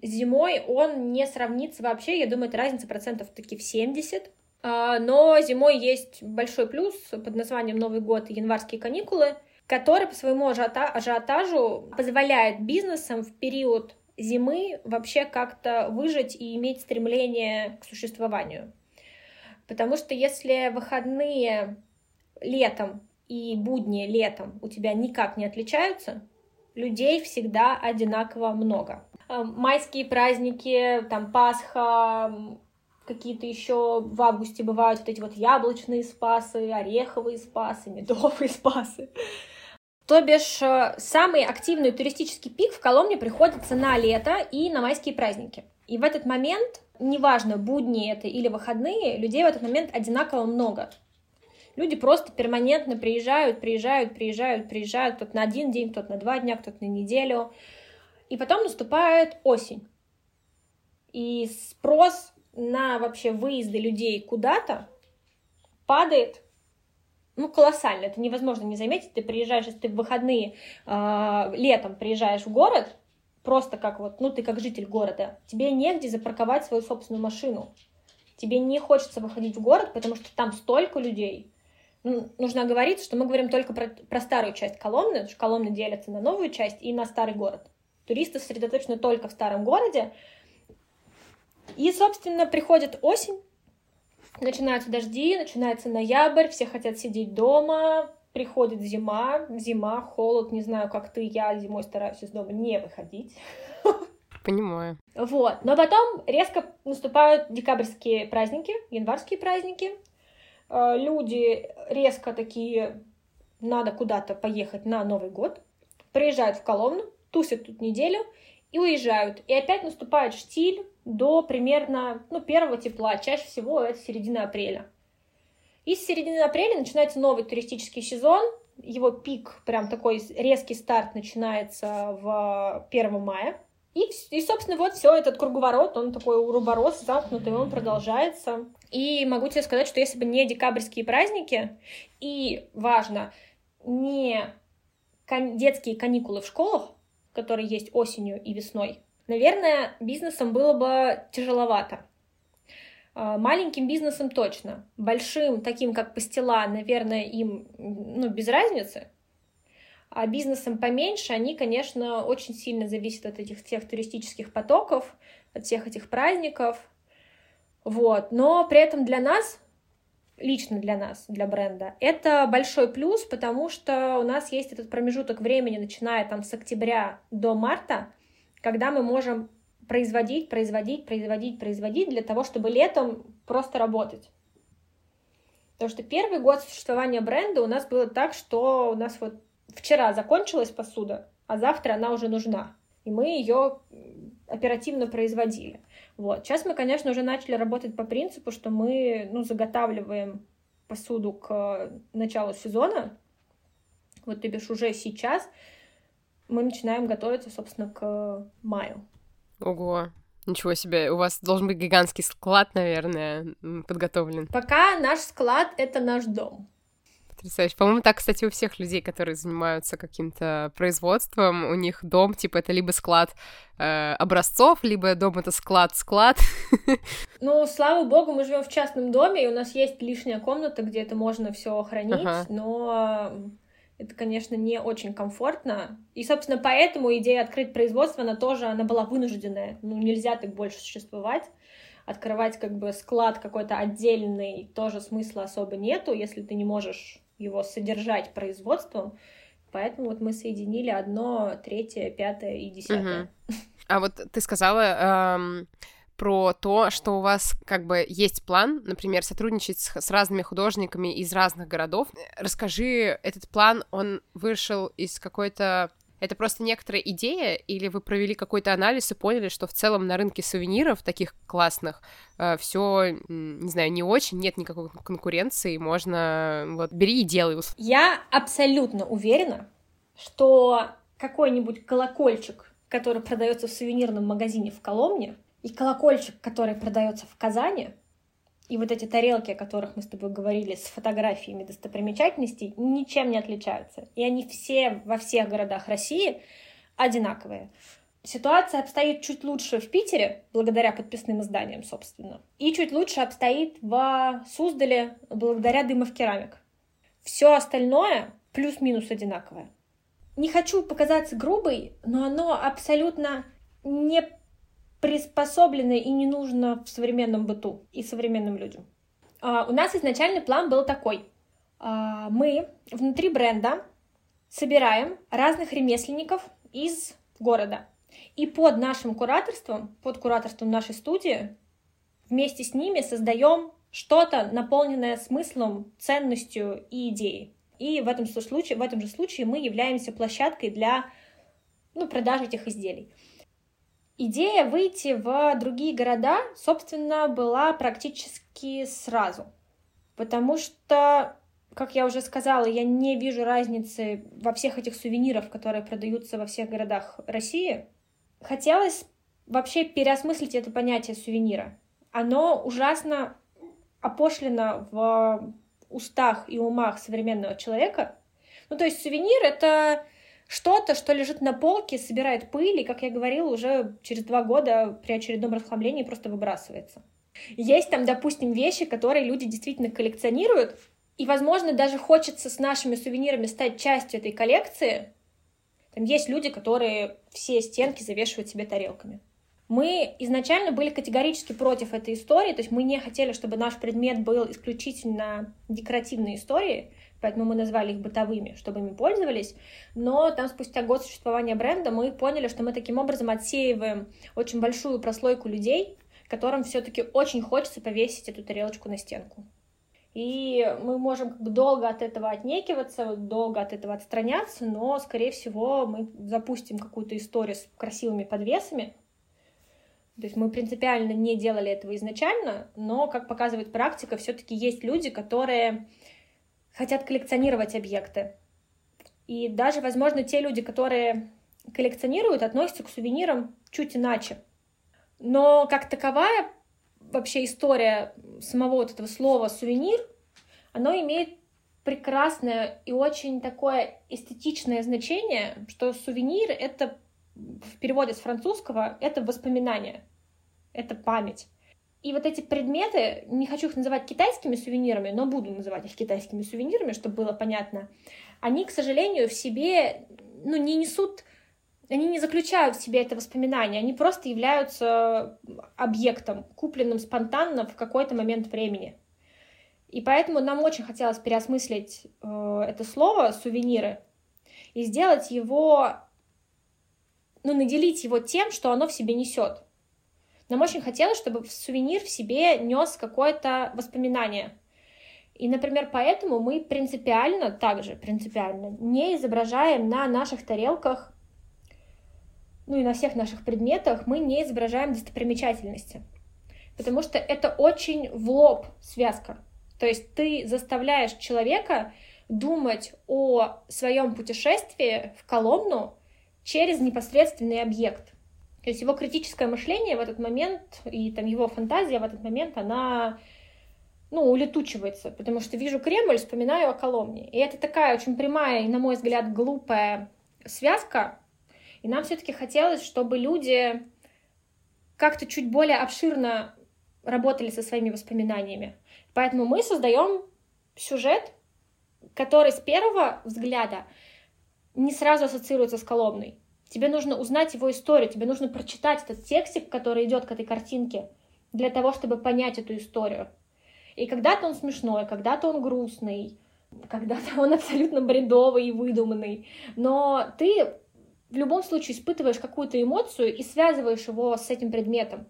B: Зимой он не сравнится вообще, я думаю, это разница процентов таки в 70, А, но зимой есть большой плюс под названием Новый год и январские каникулы, который по своему ажиотажу позволяет бизнесам в период зимы вообще как-то выжить и иметь стремление к существованию. Потому что если выходные летом и будни летом у тебя никак не отличаются, людей всегда одинаково много. А, майские праздники, там Пасха, какие-то еще в августе бывают вот эти вот яблочные спасы, ореховые спасы, медовые [LAUGHS] спасы. То бишь, э, самый активный туристический пик в Коломне приходится на лето и на майские праздники. И в этот момент, неважно, будни это или выходные, людей в этот момент одинаково много. Люди просто перманентно приезжают, приезжают, приезжают, приезжают, кто-то на один день, кто-то на два дня, кто-то на неделю. И потом наступает осень. И спрос на вообще выезды людей куда-то падает ну, колоссально. Это невозможно не заметить. Ты приезжаешь, если ты в выходные э, летом приезжаешь в город, просто как вот, ну, ты как житель города, тебе негде запарковать свою собственную машину. Тебе не хочется выходить в город, потому что там столько людей. Ну, нужно говорить, что мы говорим только про, про старую часть Коломны, потому что Коломна делится на новую часть и на старый город. Туристы сосредоточены только в старом городе. И, собственно, приходит осень, Начинаются дожди, начинается ноябрь, все хотят сидеть дома, приходит зима, зима, холод, не знаю, как ты, я зимой стараюсь из дома не выходить.
A: Понимаю.
B: Вот, но потом резко наступают декабрьские праздники, январские праздники. Э, люди резко такие, надо куда-то поехать на Новый год, приезжают в Коломну, тусят тут неделю и уезжают. И опять наступает штиль, до примерно ну, первого тепла, чаще всего это середина апреля. И с середины апреля начинается новый туристический сезон, его пик, прям такой резкий старт начинается в 1 мая. И, и, собственно, вот все, этот круговорот, он такой уроборос, замкнутый, он продолжается. И могу тебе сказать, что если бы не декабрьские праздники, и важно, не детские каникулы в школах, которые есть осенью и весной, наверное, бизнесом было бы тяжеловато. А, маленьким бизнесом точно. Большим, таким как пастила, наверное, им ну, без разницы. А бизнесом поменьше, они, конечно, очень сильно зависят от этих тех туристических потоков, от всех этих праздников. Вот. Но при этом для нас, лично для нас, для бренда, это большой плюс, потому что у нас есть этот промежуток времени, начиная там с октября до марта, когда мы можем производить, производить, производить, производить для того, чтобы летом просто работать. Потому что первый год существования бренда у нас было так, что у нас вот вчера закончилась посуда, а завтра она уже нужна. И мы ее оперативно производили. Вот. Сейчас мы, конечно, уже начали работать по принципу, что мы ну, заготавливаем посуду к началу сезона. Вот ты бишь уже сейчас мы начинаем готовиться, собственно, к маю.
A: Ого, Ничего себе, у вас должен быть гигантский склад, наверное, подготовлен.
B: Пока наш склад — это наш дом.
A: Потрясающе. По-моему, так, кстати, у всех людей, которые занимаются каким-то производством, у них дом, типа, это либо склад э, образцов, либо дом это склад-склад. [LAUGHS]
B: Ну, слава богу, мы живем в частном доме, и у нас есть лишняя комната, где это можно все хранить, ага. но это, конечно, не очень комфортно. И, собственно, поэтому идея открыть производство, она тоже, она была вынужденная. Ну, нельзя так больше существовать. Открывать как бы склад какой-то отдельный тоже смысла особо нету, если ты не можешь его содержать производством. Поэтому вот мы соединили одно, третье, пятое и десятое.
A: Угу. А вот ты сказала, эм, про то, что у вас как бы есть план, например, сотрудничать с, с разными художниками из разных городов. Расскажи, этот план, он вышел из какой-то это просто некоторая идея, или вы провели какой-то анализ и поняли, что в целом на рынке сувениров таких классных э, все, не знаю, не очень, нет никакой конкуренции, можно вот бери и делай.
B: Я абсолютно уверена, что какой-нибудь колокольчик, который продается в сувенирном магазине в Коломне, и колокольчик, который продается в Казани, и вот эти тарелки, о которых мы с тобой говорили, с фотографиями достопримечательностей, ничем не отличаются. И они все во всех городах России одинаковые. Ситуация обстоит чуть лучше в Питере, благодаря подписным изданиям, собственно. И чуть лучше обстоит в Суздале, благодаря Дымов Керамик. Все остальное плюс-минус одинаковое. Не хочу показаться грубой, но оно абсолютно не приспособлено и не нужно в современном быту и современным людям. Uh, у нас изначальный план был такой. Uh, мы внутри бренда собираем разных ремесленников из города. И под нашим кураторством, под кураторством нашей студии, вместе с ними создаем что-то, наполненное смыслом, ценностью и идеей. И в этом, случае, в этом же случае мы являемся площадкой для ну, продажи этих изделий. Идея выйти в другие города, собственно, была практически сразу. Потому что, как я уже сказала, я не вижу разницы во всех этих сувенирах, которые продаются во всех городах России. Хотелось вообще переосмыслить это понятие сувенира. Оно ужасно опошлено в устах и умах современного человека. Ну, то есть сувенир — это что-то, что лежит на полке, собирает пыль, и, как я говорила, уже через два года при очередном расхламлении просто выбрасывается. Есть там, допустим, вещи, которые люди действительно коллекционируют, и, возможно, даже хочется с нашими сувенирами стать частью этой коллекции. Там есть люди, которые все стенки завешивают себе тарелками. Мы изначально были категорически против этой истории, то есть мы не хотели, чтобы наш предмет был исключительно декоративной историей, поэтому мы назвали их бытовыми, чтобы ими пользовались. Но там спустя год существования бренда мы поняли, что мы таким образом отсеиваем очень большую прослойку людей, которым все-таки очень хочется повесить эту тарелочку на стенку. И мы можем как бы долго от этого отнекиваться, долго от этого отстраняться, но, скорее всего, мы запустим какую-то историю с красивыми подвесами, то есть мы принципиально не делали этого изначально, но, как показывает практика, все-таки есть люди, которые хотят коллекционировать объекты. И даже, возможно, те люди, которые коллекционируют, относятся к сувенирам чуть иначе. Но как таковая вообще история самого вот этого слова сувенир, оно имеет прекрасное и очень такое эстетичное значение, что сувенир — это в переводе с французского — это воспоминание это память. И вот эти предметы, не хочу их называть китайскими сувенирами, но буду называть их китайскими сувенирами, чтобы было понятно, они, к сожалению, в себе ну, не несут, они не заключают в себе это воспоминание, они просто являются объектом, купленным спонтанно в какой-то момент времени. И поэтому нам очень хотелось переосмыслить э, это слово «сувениры» и сделать его, ну, наделить его тем, что оно в себе несет. Нам очень хотелось, чтобы сувенир в себе нес какое-то воспоминание. И, например, поэтому мы принципиально, также принципиально, не изображаем на наших тарелках, ну и на всех наших предметах, мы не изображаем достопримечательности. Потому что это очень в лоб связка. То есть ты заставляешь человека думать о своем путешествии в Коломну через непосредственный объект. То есть его критическое мышление в этот момент и там его фантазия в этот момент, она ну, улетучивается, потому что вижу Кремль, вспоминаю о Коломне. И это такая очень прямая и, на мой взгляд, глупая связка. И нам все-таки хотелось, чтобы люди как-то чуть более обширно работали со своими воспоминаниями. Поэтому мы создаем сюжет, который с первого взгляда не сразу ассоциируется с Коломной. Тебе нужно узнать его историю, тебе нужно прочитать этот текстик, который идет к этой картинке, для того, чтобы понять эту историю. И когда-то он смешной, когда-то он грустный, когда-то он [LAUGHS] абсолютно бредовый и выдуманный. Но ты в любом случае испытываешь какую-то эмоцию и связываешь его с этим предметом.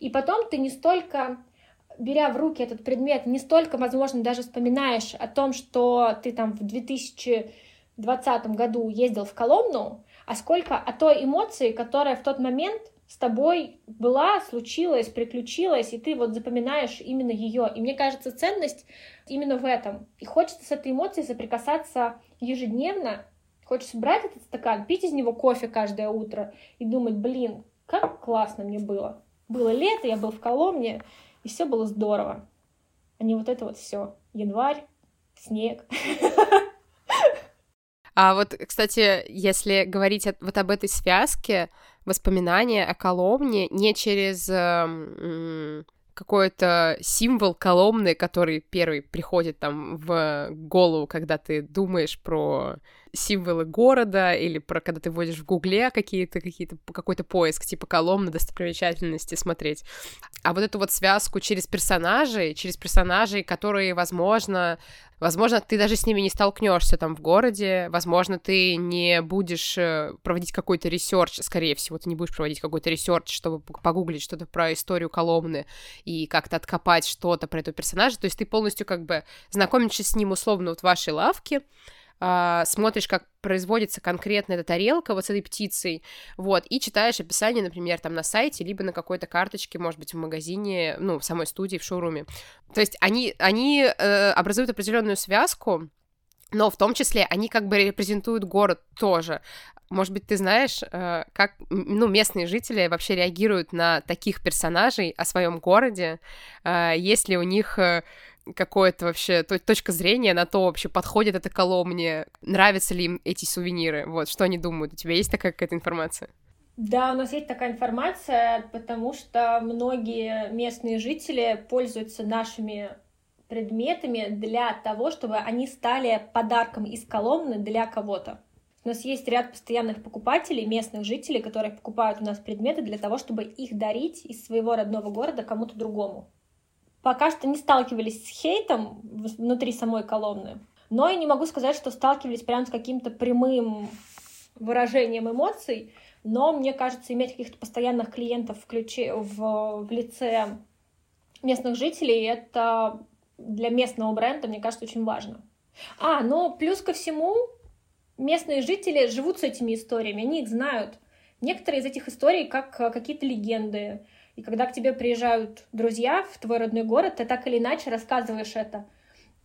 B: И потом ты не столько, беря в руки этот предмет, не столько, возможно, даже вспоминаешь о том, что ты там в 2020 году ездил в Коломну, а сколько о той эмоции, которая в тот момент с тобой была, случилась, приключилась, и ты вот запоминаешь именно ее. И мне кажется, ценность именно в этом. И хочется с этой эмоцией соприкасаться ежедневно. Хочется брать этот стакан, пить из него кофе каждое утро и думать, блин, как классно мне было. Было лето, я был в Коломне, и все было здорово. А не вот это вот все. Январь, снег. [LAUGHS]
C: А вот, кстати, если говорить вот об этой связке, воспоминания о Коломне не через эм, какой-то символ Коломны, который первый приходит там в голову, когда ты думаешь про символы города или про когда ты вводишь в Гугле какие-то какие-то какой-то поиск типа Коломны достопримечательности смотреть. А вот эту вот связку через персонажей, через персонажей, которые, возможно, Возможно, ты даже с ними не столкнешься там в городе, возможно, ты не будешь э, проводить какой-то research, скорее всего, ты не будешь проводить какой-то research, чтобы погуглить что-то про историю Коломны и как-то откопать что-то про этого персонажа, то есть ты полностью как бы знакомишься с ним условно вот в вашей лавке, э, смотришь, как производится конкретно эта тарелка вот с этой птицей, вот, и читаешь описание, например, там на сайте, либо на какой-то карточке, может быть, в магазине, ну, в самой студии, в шоуруме. То есть они, они э, образуют определенную связку, но в том числе они как бы репрезентуют город тоже. Может быть, ты знаешь, э, как ну, местные жители вообще реагируют на таких персонажей о своем городе, э, есть ли у них э, какое-то вообще точка зрения на то, вообще подходит это Коломне, нравятся ли им эти сувениры, вот, что они думают, у тебя есть такая какая-то информация?
B: Да, у нас есть такая информация, потому что многие местные жители пользуются нашими предметами для того, чтобы они стали подарком из Коломны для кого-то. У нас есть ряд постоянных покупателей, местных жителей, которые покупают у нас предметы для того, чтобы их дарить из своего родного города кому-то другому пока что не сталкивались с хейтом внутри самой колонны, но и не могу сказать, что сталкивались прям с каким-то прямым выражением эмоций, но мне кажется, иметь каких-то постоянных клиентов в, ключе, в, в лице местных жителей, это для местного бренда, мне кажется, очень важно. А, но плюс ко всему, местные жители живут с этими историями, они их знают. Некоторые из этих историй как какие-то легенды, и когда к тебе приезжают друзья в твой родной город, ты так или иначе рассказываешь это.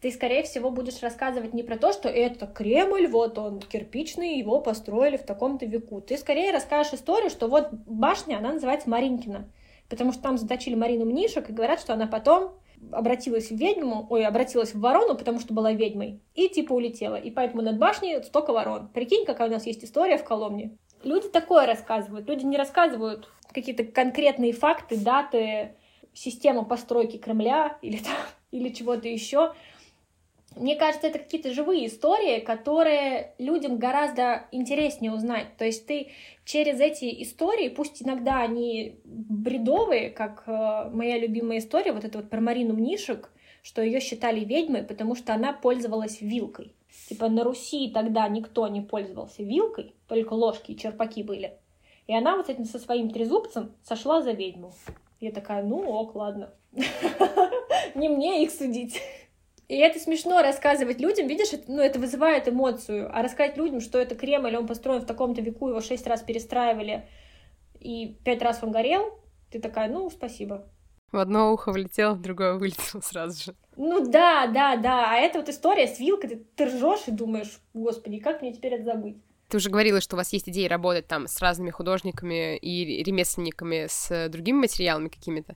B: Ты, скорее всего, будешь рассказывать не про то, что это Кремль, вот он кирпичный, его построили в таком-то веку. Ты скорее расскажешь историю, что вот башня, она называется Маринкина, потому что там заточили Марину Мнишек и говорят, что она потом обратилась в ведьму, ой, обратилась в ворону, потому что была ведьмой, и типа улетела. И поэтому над башней столько ворон. Прикинь, какая у нас есть история в Коломне. Люди такое рассказывают. Люди не рассказывают какие-то конкретные факты, даты, систему постройки Кремля или, там, [LAUGHS] или чего-то еще. Мне кажется, это какие-то живые истории, которые людям гораздо интереснее узнать. То есть ты через эти истории, пусть иногда они бредовые, как э, моя любимая история, вот эта вот про Марину Мнишек, что ее считали ведьмой, потому что она пользовалась вилкой. Типа на Руси тогда никто не пользовался вилкой, только ложки и черпаки были. И она вот с этим со своим трезубцем сошла за ведьму. Я такая, ну ок, ладно. [LAUGHS] Не мне их судить. И это смешно рассказывать людям, видишь, это, ну, это вызывает эмоцию. А рассказать людям, что это Кремль, он построен в таком-то веку, его шесть раз перестраивали, и пять раз он горел, ты такая, ну, спасибо.
C: В одно ухо влетело, в другое вылетело сразу же.
B: Ну да, да, да. А это вот история с вилкой, ты, ты ржешь и думаешь, господи, как мне теперь это забыть?
C: Ты уже говорила, что у вас есть идеи работать там с разными художниками и ремесленниками, с другими материалами какими-то.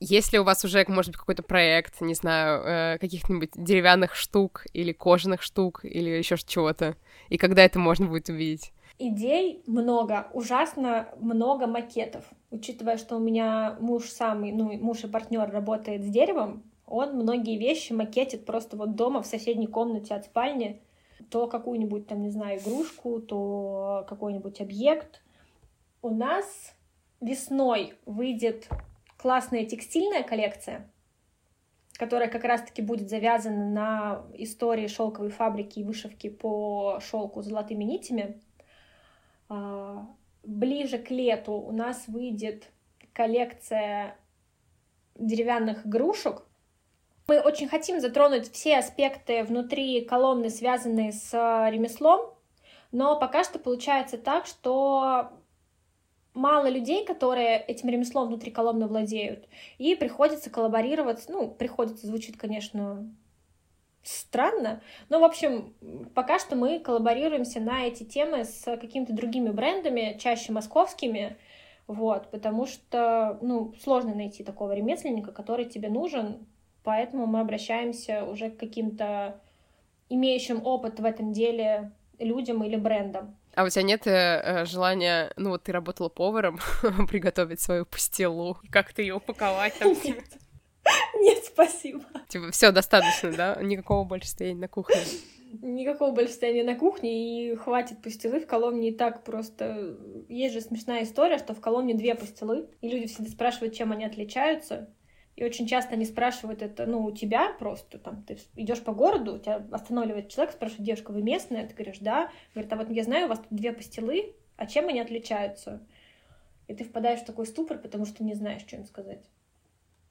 C: Если у вас уже, может быть, какой-то проект, не знаю, э, каких-нибудь деревянных штук или кожаных штук или еще чего-то, и когда это можно будет увидеть?
B: Идей много, ужасно много макетов. Учитывая, что у меня муж самый, ну, муж и партнер работает с деревом, он многие вещи макетит просто вот дома в соседней комнате от спальни то какую-нибудь там, не знаю, игрушку, то какой-нибудь объект. У нас весной выйдет классная текстильная коллекция, которая как раз-таки будет завязана на истории шелковой фабрики и вышивки по шелку золотыми нитями. А, ближе к лету у нас выйдет коллекция деревянных игрушек, мы очень хотим затронуть все аспекты внутри колонны, связанные с э, ремеслом, но пока что получается так, что мало людей, которые этим ремеслом внутри колонны владеют, и приходится коллаборировать, ну, приходится, звучит, конечно, странно, но, в общем, пока что мы коллаборируемся на эти темы с какими-то другими брендами, чаще московскими, вот, потому что, ну, сложно найти такого ремесленника, который тебе нужен, Поэтому мы обращаемся уже к каким-то имеющим опыт в этом деле людям или брендам.
C: А у тебя нет э, э желания, ну вот ты работала поваром, [LAUGHS] приготовить свою пастилу, как ты ее упаковать там?
B: Нет. Нет, спасибо.
C: Типа, все достаточно, да? Никакого больше стояния на кухне.
B: Никакого больше стояния на кухне, и хватит пастилы. В Коломне и так просто... Есть же смешная история, что в Коломне две пастилы, и люди всегда спрашивают, чем они отличаются. И очень часто они спрашивают это, ну, у тебя просто, там, ты идешь по городу, тебя останавливает человек, спрашивает, девушка, вы местная? Ты говоришь, да. Говорит, а вот я знаю, у вас тут две пастилы, а чем они отличаются? И ты впадаешь в такой ступор, потому что не знаешь, что им сказать.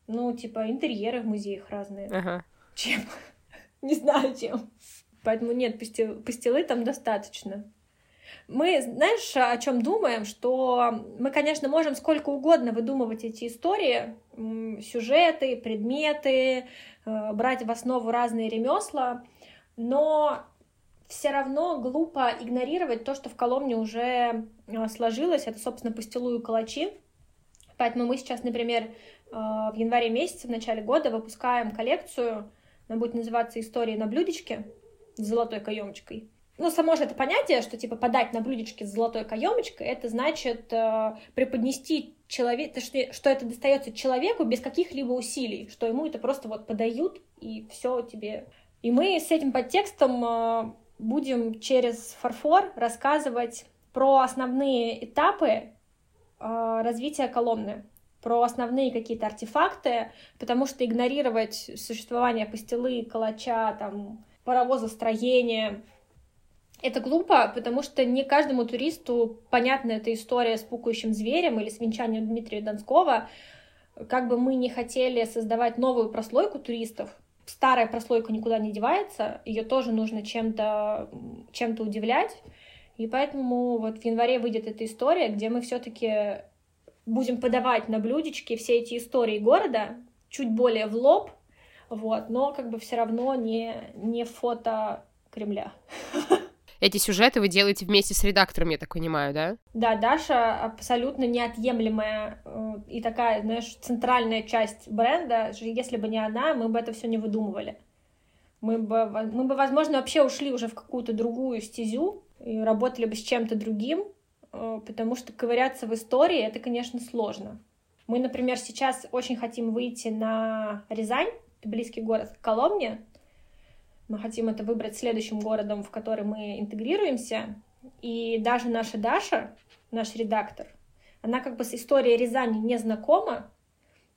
B: Ну, типа, интерьеры в музеях разные.
C: Ага.
B: Чем? [LAUGHS] не знаю, чем. Поэтому нет, пастилы, там достаточно. Мы, знаешь, о чем думаем? Что мы, конечно, можем сколько угодно выдумывать эти истории, сюжеты, предметы, э, брать в основу разные ремесла, но все равно глупо игнорировать то, что в Коломне уже э, сложилось. Это, собственно, пастилу и калачи. Поэтому мы сейчас, например, э, в январе месяце, в начале года выпускаем коллекцию, она будет называться «Истории на блюдечке» с золотой каемочкой ну, само же это понятие, что, типа, подать на блюдечке с золотой каемочкой, это значит э, преподнести человек, что, что это достается человеку без каких-либо усилий, что ему это просто вот подают, и все тебе. И мы с этим подтекстом э, будем через фарфор рассказывать про основные этапы э, развития Коломны, про основные какие-то артефакты, потому что игнорировать существование пастилы, калача, там, паровозостроения, это глупо, потому что не каждому туристу понятна эта история с пукающим зверем или с венчанием Дмитрия Донского. Как бы мы не хотели создавать новую прослойку туристов, старая прослойка никуда не девается, ее тоже нужно чем-то чем удивлять. И поэтому вот в январе выйдет эта история, где мы все-таки будем подавать на блюдечке все эти истории города чуть более в лоб, вот, но как бы все равно не, не фото Кремля. [LAUGHS]
C: Эти сюжеты вы делаете вместе с редактором, я так понимаю, да?
B: Да, Даша абсолютно неотъемлемая э, и такая, знаешь, центральная часть бренда. Если бы не она, мы бы это все не выдумывали. Мы бы, мы бы, возможно, вообще ушли уже в какую-то другую стезю и работали бы с чем-то другим, э, потому что ковыряться в истории это, конечно, сложно. Мы, например, сейчас очень хотим выйти на Рязань, близкий город к Коломне, мы хотим это выбрать следующим городом, в который мы интегрируемся. И даже наша Даша, наш редактор, она как бы с историей Рязани не знакома,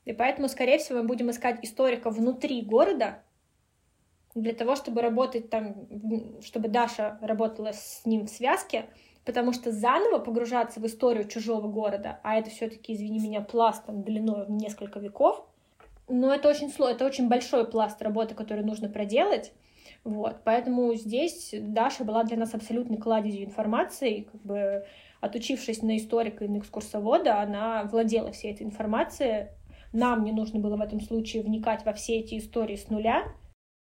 B: и поэтому, скорее всего, мы будем искать историка внутри города, для того, чтобы работать там, чтобы Даша работала с ним в связке, потому что заново погружаться в историю чужого города, а это все-таки, извини меня, пласт там, длиной в несколько веков, но это очень сложно, это очень большой пласт работы, который нужно проделать, вот, поэтому здесь Даша была для нас абсолютной кладезью информации, как бы отучившись на историка и на экскурсовода, она владела всей этой информацией. Нам не нужно было в этом случае вникать во все эти истории с нуля,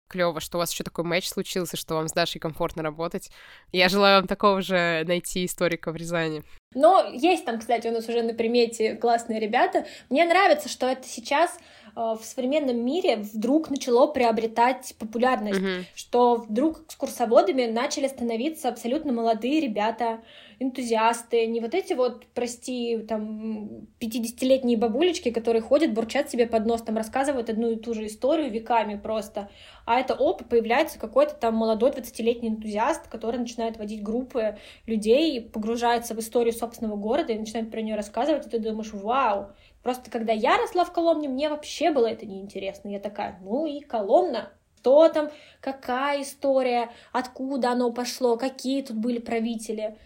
C: Клево, что у вас еще такой матч случился, что вам с Дашей комфортно работать. Я желаю вам такого же найти историка в Рязани.
B: Но есть там, кстати, у нас уже на примете классные ребята. Мне нравится, что это сейчас в современном мире вдруг начало приобретать популярность, mm-hmm. что вдруг экскурсоводами начали становиться абсолютно молодые ребята, энтузиасты, не вот эти вот, прости, там, 50-летние бабулечки, которые ходят, бурчат себе под нос, там, рассказывают одну и ту же историю веками просто, а это, оп, появляется какой-то там молодой 20-летний энтузиаст, который начинает водить группы людей, погружается в историю собственного города и начинает про нее рассказывать, и ты думаешь, вау, Просто когда я росла в Коломне, мне вообще было это неинтересно. Я такая, ну и Коломна, что там, какая история, откуда оно пошло, какие тут были правители.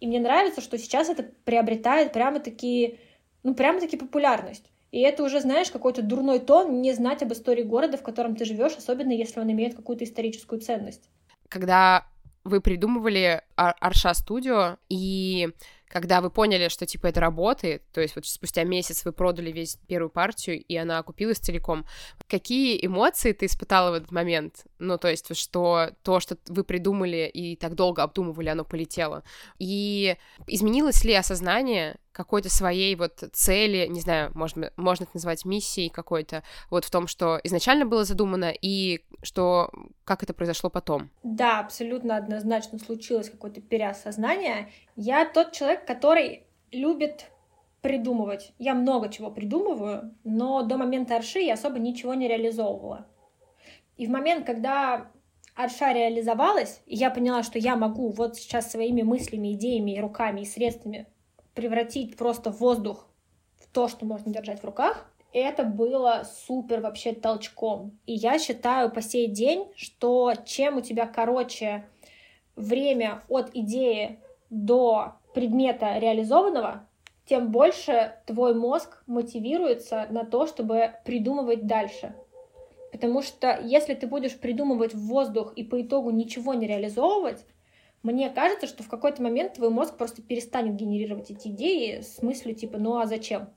B: И мне нравится, что сейчас это приобретает прямо-таки, ну, прямо-таки популярность. И это уже, знаешь, какой-то дурной тон не знать об истории города, в котором ты живешь, особенно если он имеет какую-то историческую ценность.
C: Когда вы придумывали Арша Студио, и когда вы поняли, что, типа, это работает, то есть вот спустя месяц вы продали весь первую партию, и она окупилась целиком, какие эмоции ты испытала в этот момент? Ну, то есть, что то, что вы придумали и так долго обдумывали, оно полетело. И изменилось ли осознание, какой-то своей вот цели, не знаю, можно, можно это назвать миссией какой-то, вот в том, что изначально было задумано, и что, как это произошло потом?
B: Да, абсолютно однозначно случилось какое-то переосознание. Я тот человек, который любит придумывать. Я много чего придумываю, но до момента Арши я особо ничего не реализовывала. И в момент, когда Арша реализовалась, и я поняла, что я могу вот сейчас своими мыслями, идеями, руками и средствами превратить просто воздух в то, что можно держать в руках, это было супер вообще толчком. И я считаю по сей день, что чем у тебя короче время от идеи до предмета реализованного, тем больше твой мозг мотивируется на то, чтобы придумывать дальше. Потому что если ты будешь придумывать в воздух и по итогу ничего не реализовывать, мне кажется, что в какой-то момент твой мозг просто перестанет генерировать эти идеи с мыслью типа «ну а зачем?»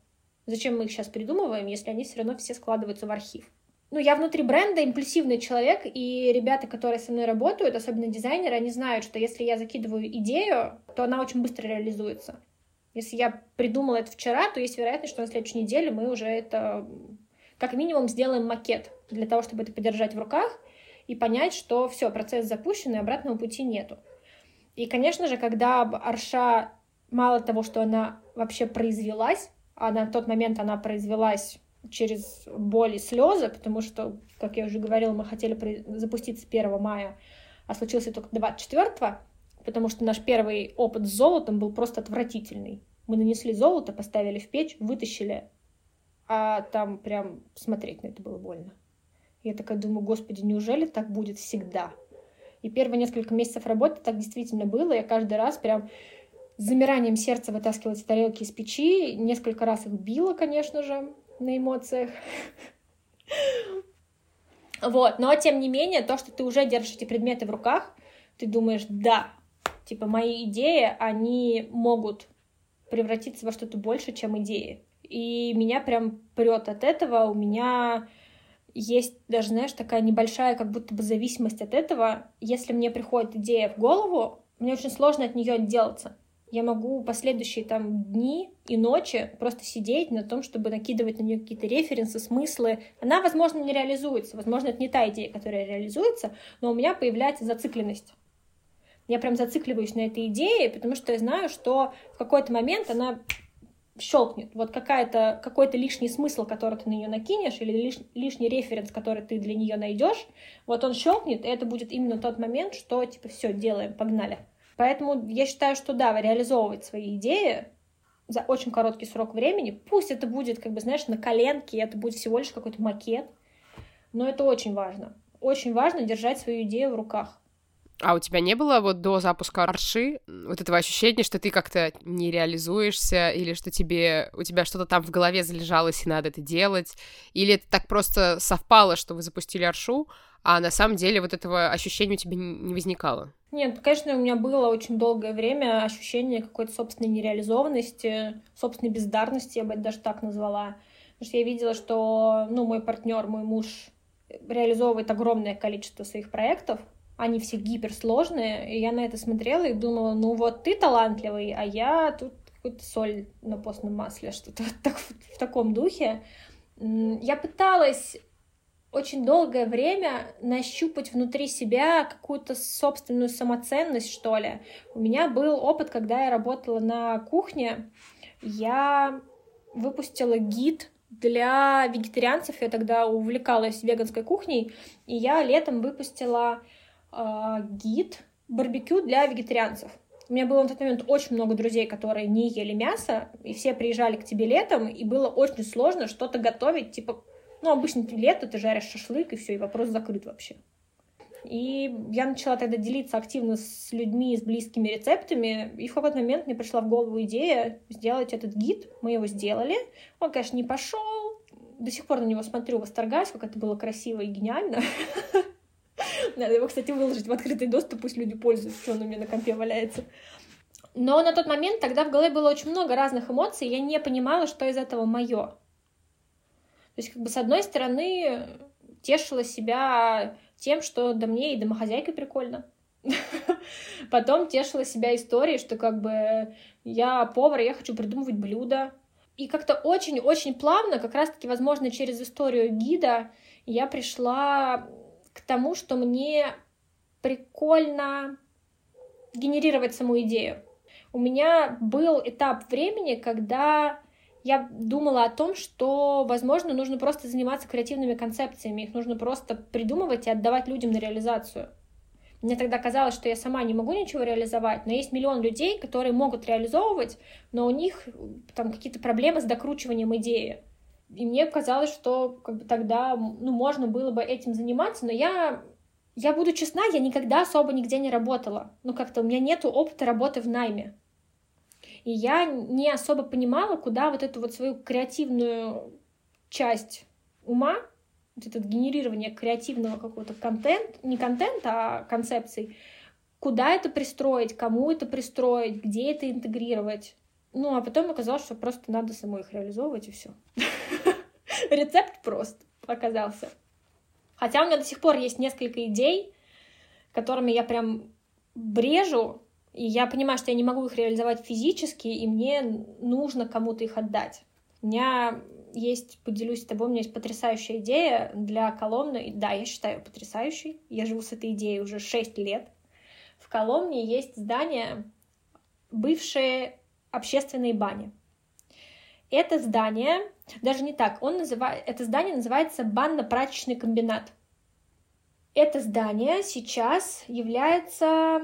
B: Зачем мы их сейчас придумываем, если они все равно все складываются в архив? Ну, я внутри бренда импульсивный человек, и ребята, которые со мной работают, особенно дизайнеры, они знают, что если я закидываю идею, то она очень быстро реализуется. Если я придумала это вчера, то есть вероятность, что на следующей неделе мы уже это как минимум сделаем макет для того, чтобы это подержать в руках и понять, что все, процесс запущен, и обратного пути нету. И, конечно же, когда Арша, мало того, что она вообще произвелась, а на тот момент она произвелась через боль и слезы, потому что, как я уже говорила, мы хотели запуститься 1 мая, а случился только 24 потому что наш первый опыт с золотом был просто отвратительный. Мы нанесли золото, поставили в печь, вытащили, а там прям смотреть на это было больно. Я такая думаю, господи, неужели так будет всегда? И первые несколько месяцев работы так действительно было. Я каждый раз прям с замиранием сердца вытаскивала эти тарелки из печи. Несколько раз их била, конечно же, на эмоциях. Вот, но тем не менее, то, что ты уже держишь эти предметы в руках, ты думаешь, да, типа мои идеи, они могут превратиться во что-то больше, чем идеи. И меня прям прет от этого. У меня есть даже, знаешь, такая небольшая как будто бы зависимость от этого. Если мне приходит идея в голову, мне очень сложно от нее отделаться. Я могу последующие там дни и ночи просто сидеть на том, чтобы накидывать на нее какие-то референсы, смыслы. Она, возможно, не реализуется. Возможно, это не та идея, которая реализуется, но у меня появляется зацикленность. Я прям зацикливаюсь на этой идее, потому что я знаю, что в какой-то момент она щелкнет. Вот какая-то, какой-то лишний смысл, который ты на нее накинешь, или лиш, лишний референс, который ты для нее найдешь, вот он щелкнет, и это будет именно тот момент, что типа все, делаем, погнали. Поэтому я считаю, что да, реализовывать свои идеи за очень короткий срок времени, пусть это будет, как бы, знаешь, на коленке, это будет всего лишь какой-то макет, но это очень важно. Очень важно держать свою идею в руках.
C: А у тебя не было вот до запуска Арши вот этого ощущения, что ты как-то не реализуешься, или что тебе у тебя что-то там в голове залежалось, и надо это делать? Или это так просто совпало, что вы запустили Аршу, а на самом деле вот этого ощущения у тебя не возникало?
B: Нет, конечно, у меня было очень долгое время ощущение какой-то собственной нереализованности, собственной бездарности, я бы это даже так назвала. Потому что я видела, что ну, мой партнер, мой муж реализовывает огромное количество своих проектов, они все гиперсложные, и я на это смотрела и думала, ну вот ты талантливый, а я тут какую-то соль на постном масле, [LAUGHS] что-то так, в таком духе. Я пыталась очень долгое время нащупать внутри себя какую-то собственную самоценность, что ли. У меня был опыт, когда я работала на кухне, я выпустила гид для вегетарианцев, я тогда увлекалась веганской кухней, и я летом выпустила э, гид барбекю для вегетарианцев. У меня было на тот момент очень много друзей, которые не ели мясо, и все приезжали к тебе летом, и было очень сложно что-то готовить, типа, ну, обычно лето ты жаришь шашлык, и все, и вопрос закрыт вообще. И я начала тогда делиться активно с людьми, с близкими рецептами, и в какой-то момент мне пришла в голову идея сделать этот гид, мы его сделали, он, конечно, не пошел, до сих пор на него смотрю, восторгаюсь, как это было красиво и гениально. [LAUGHS] Надо его, кстати, выложить в открытый доступ, пусть люди пользуются, что он у меня на компе валяется. Но на тот момент тогда в голове было очень много разных эмоций, и я не понимала, что из этого мое. То есть, как бы, с одной стороны, тешила себя тем, что да мне и домохозяйка прикольно. [LAUGHS] Потом тешила себя историей, что как бы я повар, я хочу придумывать блюда. И как-то очень-очень плавно, как раз-таки, возможно, через историю гида, я пришла к тому, что мне прикольно генерировать саму идею. У меня был этап времени, когда я думала о том, что, возможно, нужно просто заниматься креативными концепциями, их нужно просто придумывать и отдавать людям на реализацию. Мне тогда казалось, что я сама не могу ничего реализовать, но есть миллион людей, которые могут реализовывать, но у них там какие-то проблемы с докручиванием идеи. И мне казалось, что как бы тогда ну, можно было бы этим заниматься, но я, я буду честна, я никогда особо нигде не работала. Ну, как-то у меня нет опыта работы в найме. И я не особо понимала, куда вот эту вот свою креативную часть ума вот это генерирование креативного какого-то контента, не контента, а концепций, куда это пристроить, кому это пристроить, где это интегрировать. Ну, а потом оказалось, что просто надо самой их реализовывать, и все. [LAUGHS] Рецепт прост оказался. Хотя у меня до сих пор есть несколько идей, которыми я прям брежу, и я понимаю, что я не могу их реализовать физически, и мне нужно кому-то их отдать. У меня есть, поделюсь с тобой, у меня есть потрясающая идея для Коломны. Да, я считаю ее потрясающей. Я живу с этой идеей уже 6 лет. В Коломне есть здание, бывшие общественные бани. Это здание, даже не так, он называет, это здание называется банно-прачечный комбинат. Это здание сейчас является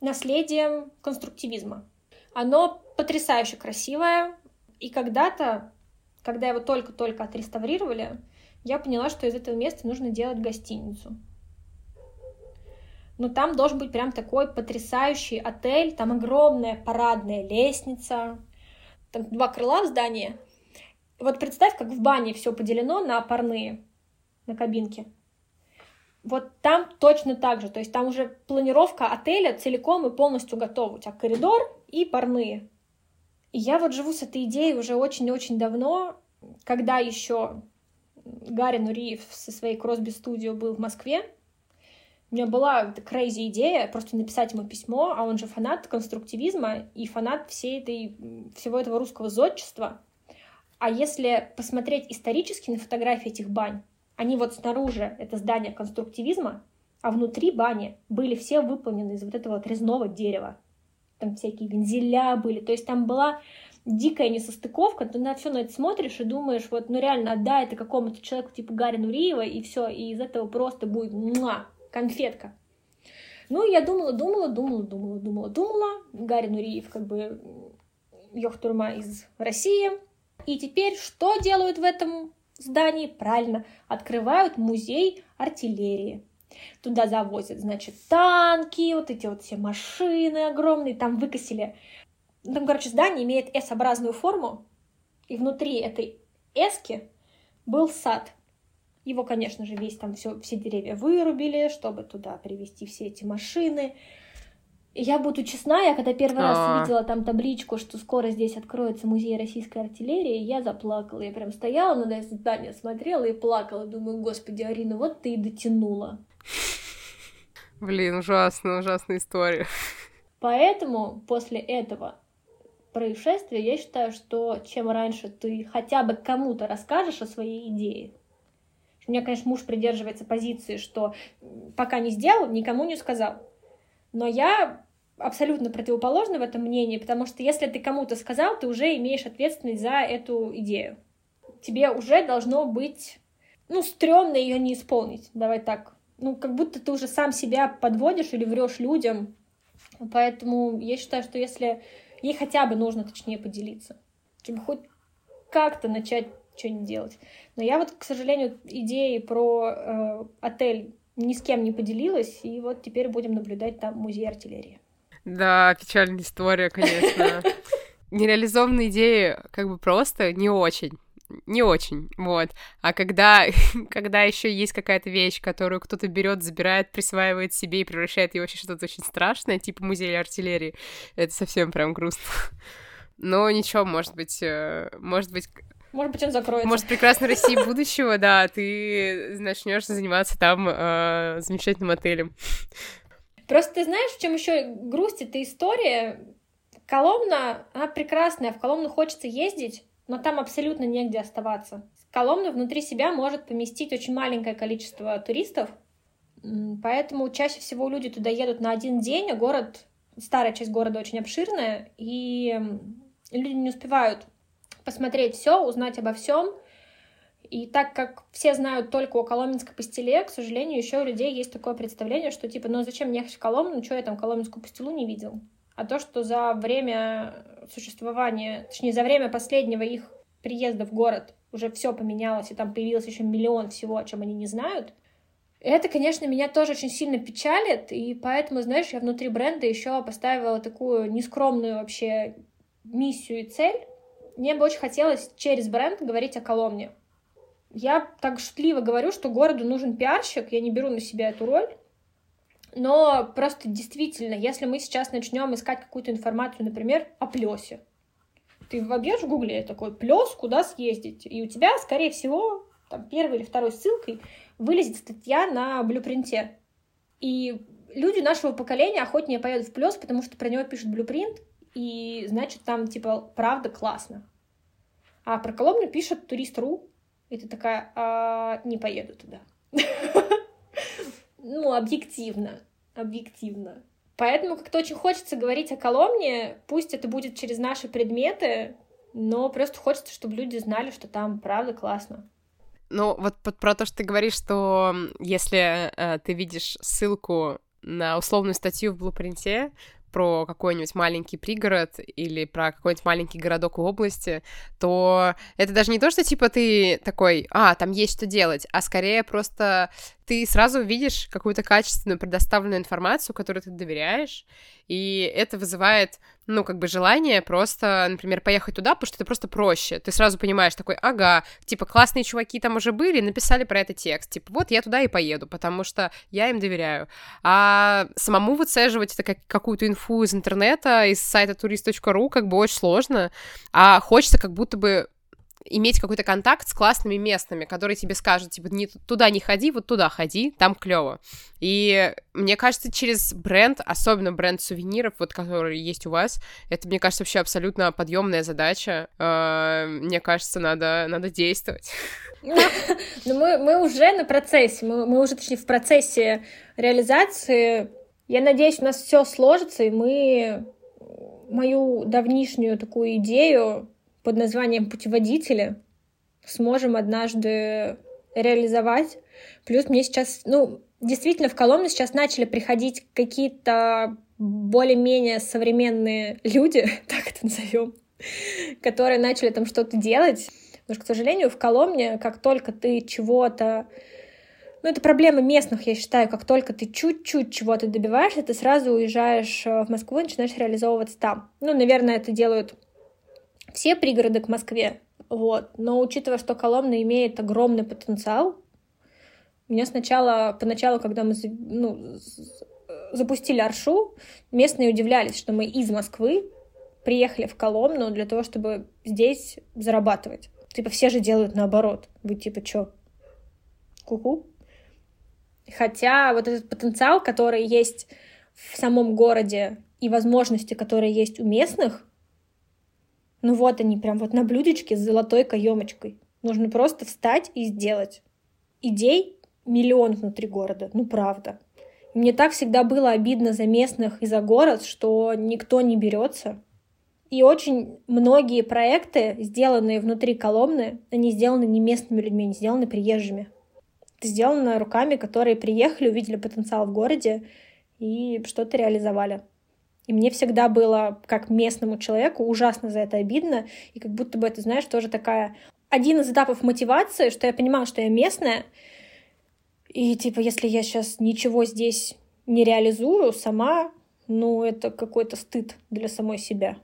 B: наследием конструктивизма. Оно потрясающе красивое, и когда-то когда его только-только отреставрировали, я поняла, что из этого места нужно делать гостиницу. Но там должен быть прям такой потрясающий отель, там огромная парадная лестница, там два крыла в здании. Вот представь, как в бане все поделено на парные, на кабинки. Вот там точно так же, то есть там уже планировка отеля целиком и полностью готова. У тебя коридор и парные. И я вот живу с этой идеей уже очень-очень давно, когда еще Гарри Нуриев со своей Crosby Studio был в Москве, у меня была crazy идея просто написать ему письмо, а он же фанат конструктивизма и фанат всей этой, всего этого русского зодчества. А если посмотреть исторически на фотографии этих бань, они вот снаружи, это здание конструктивизма, а внутри бани были все выполнены из вот этого вот резного дерева. Там всякие вензеля были, то есть там была дикая несостыковка, ты на все на это смотришь и думаешь, вот, ну реально отдай это какому-то человеку типа Гарри Нуриева, и все, и из этого просто будет муа, конфетка. Ну, я думала, думала, думала, думала, думала, думала. Гарри Нуриев, как бы, Йохтурма из России. И теперь что делают в этом здании? Правильно, открывают музей артиллерии. Туда завозят, значит, танки, вот эти вот все машины огромные, там выкосили. Там, короче, здание имеет S-образную форму, и внутри этой эски был сад. Его, конечно же, весь там все, все деревья вырубили, чтобы туда привезти все эти машины. Я буду честна, я когда первый раз а. видела там табличку, что скоро здесь откроется музей российской артиллерии, я заплакала. Я прям стояла на это здание, смотрела и плакала. Думаю, господи, Арина, вот ты и дотянула.
C: Блин, ужасно, ужасная история.
B: Поэтому после этого происшествия я считаю, что чем раньше ты хотя бы кому-то расскажешь о своей идее. У меня, конечно, муж придерживается позиции, что пока не сделал, никому не сказал. Но я абсолютно противоположна в этом мнении, потому что если ты кому-то сказал, ты уже имеешь ответственность за эту идею. Тебе уже должно быть, ну, стрёмно ее не исполнить. Давай так ну, как будто ты уже сам себя подводишь или врешь людям. Поэтому я считаю, что если ей хотя бы нужно, точнее, поделиться, чтобы хоть как-то начать что-нибудь делать. Но я вот, к сожалению, идеи про э, отель ни с кем не поделилась, и вот теперь будем наблюдать там музей артиллерии.
C: Да, печальная история, конечно. [LAUGHS] Нереализованные идеи как бы просто не очень не очень, вот. А когда, [LAUGHS] когда еще есть какая-то вещь, которую кто-то берет, забирает, присваивает себе и превращает ее вообще что-то очень страшное, типа музея артиллерии, это совсем прям грустно. [LAUGHS] Но ничего, может быть, э, может быть,
B: может быть, он закроется.
C: Может, прекрасной России [LAUGHS] будущего, да, ты начнешь заниматься там э, замечательным отелем.
B: Просто ты знаешь, в чем еще грусть эта история? Коломна, она прекрасная, в Коломну хочется ездить, но там абсолютно негде оставаться. Коломна внутри себя может поместить очень маленькое количество туристов, поэтому чаще всего люди туда едут на один день, а город, старая часть города очень обширная, и люди не успевают посмотреть все, узнать обо всем. И так как все знают только о Коломенской пастиле, к сожалению, еще у людей есть такое представление, что типа, ну зачем мне ехать в Коломну, ну что я там Коломенскую пастилу не видел а то, что за время существования, точнее, за время последнего их приезда в город уже все поменялось, и там появилось еще миллион всего, о чем они не знают, это, конечно, меня тоже очень сильно печалит, и поэтому, знаешь, я внутри бренда еще поставила такую нескромную вообще миссию и цель. Мне бы очень хотелось через бренд говорить о Коломне. Я так шутливо говорю, что городу нужен пиарщик, я не беру на себя эту роль, но просто действительно, если мы сейчас начнем искать какую-то информацию, например, о плесе, ты вобьешь в гугле такой плес, куда съездить, и у тебя, скорее всего, там, первой или второй ссылкой вылезет статья на блюпринте. И люди нашего поколения охотнее поедут в плес, потому что про него пишут блюпринт, и значит там, типа, правда классно. А про Коломну пишет турист.ру, и ты такая, а, не поеду туда. [LAUGHS] ну, объективно, объективно. Поэтому как-то очень хочется говорить о Коломне, пусть это будет через наши предметы, но просто хочется, чтобы люди знали, что там правда классно.
C: Ну, вот про то, что ты говоришь, что если э, ты видишь ссылку на условную статью в блупринте, про какой-нибудь маленький пригород или про какой-нибудь маленький городок в области, то это даже не то, что типа ты такой, а, там есть что делать, а скорее просто ты сразу видишь какую-то качественную предоставленную информацию, которой ты доверяешь, и это вызывает, ну, как бы желание просто, например, поехать туда, потому что это просто проще. Ты сразу понимаешь такой, ага, типа, классные чуваки там уже были, написали про это текст, типа, вот я туда и поеду, потому что я им доверяю. А самому выцеживать это как какую-то инфу из интернета, из сайта turist.ru, как бы очень сложно, а хочется как будто бы иметь какой-то контакт с классными местными, которые тебе скажут, типа, не, туда не ходи, вот туда ходи, там клево. И мне кажется, через бренд, особенно бренд сувениров, вот который есть у вас, это, мне кажется, вообще абсолютно подъемная задача. Э, мне кажется, надо, надо действовать.
B: Ну, мы, мы уже на процессе, мы, мы уже, точнее, в процессе реализации. Я надеюсь, у нас все сложится, и мы мою давнишнюю такую идею под названием «Путеводители» сможем однажды реализовать. Плюс мне сейчас, ну, действительно, в Коломну сейчас начали приходить какие-то более-менее современные люди, [LAUGHS] так это назовем, которые начали там что-то делать. Потому что, к сожалению, в Коломне, как только ты чего-то ну, это проблема местных, я считаю, как только ты чуть-чуть чего-то добиваешься, ты сразу уезжаешь в Москву и начинаешь реализовываться там. Ну, наверное, это делают все пригороды к Москве, вот. Но учитывая, что Коломна имеет огромный потенциал, меня сначала, поначалу, когда мы ну, запустили Аршу, местные удивлялись, что мы из Москвы приехали в Коломну для того, чтобы здесь зарабатывать. Типа все же делают наоборот. Вы типа чё? Ку-ку? Хотя вот этот потенциал, который есть в самом городе, и возможности, которые есть у местных, ну вот они прям вот на блюдечке с золотой каемочкой. Нужно просто встать и сделать. Идей миллион внутри города, ну правда. Мне так всегда было обидно за местных и за город, что никто не берется. И очень многие проекты, сделанные внутри Коломны, они сделаны не местными людьми, они сделаны приезжими. Это сделано руками, которые приехали, увидели потенциал в городе и что-то реализовали. И мне всегда было, как местному человеку, ужасно за это обидно. И как будто бы это, знаешь, тоже такая... Один из этапов мотивации, что я понимала, что я местная, и типа, если я сейчас ничего здесь не реализую сама, ну, это какой-то стыд для самой себя.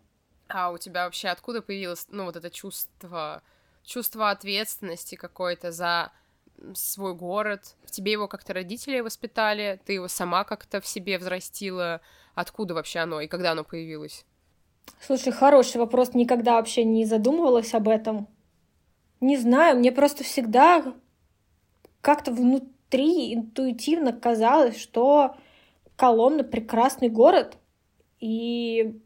C: А у тебя вообще откуда появилось, ну, вот это чувство, чувство ответственности какое-то за свой город? В тебе его как-то родители воспитали? Ты его сама как-то в себе взрастила? Откуда вообще оно и когда оно появилось?
B: Слушай, хороший вопрос. Никогда вообще не задумывалась об этом. Не знаю, мне просто всегда как-то внутри интуитивно казалось, что Коломна прекрасный город, и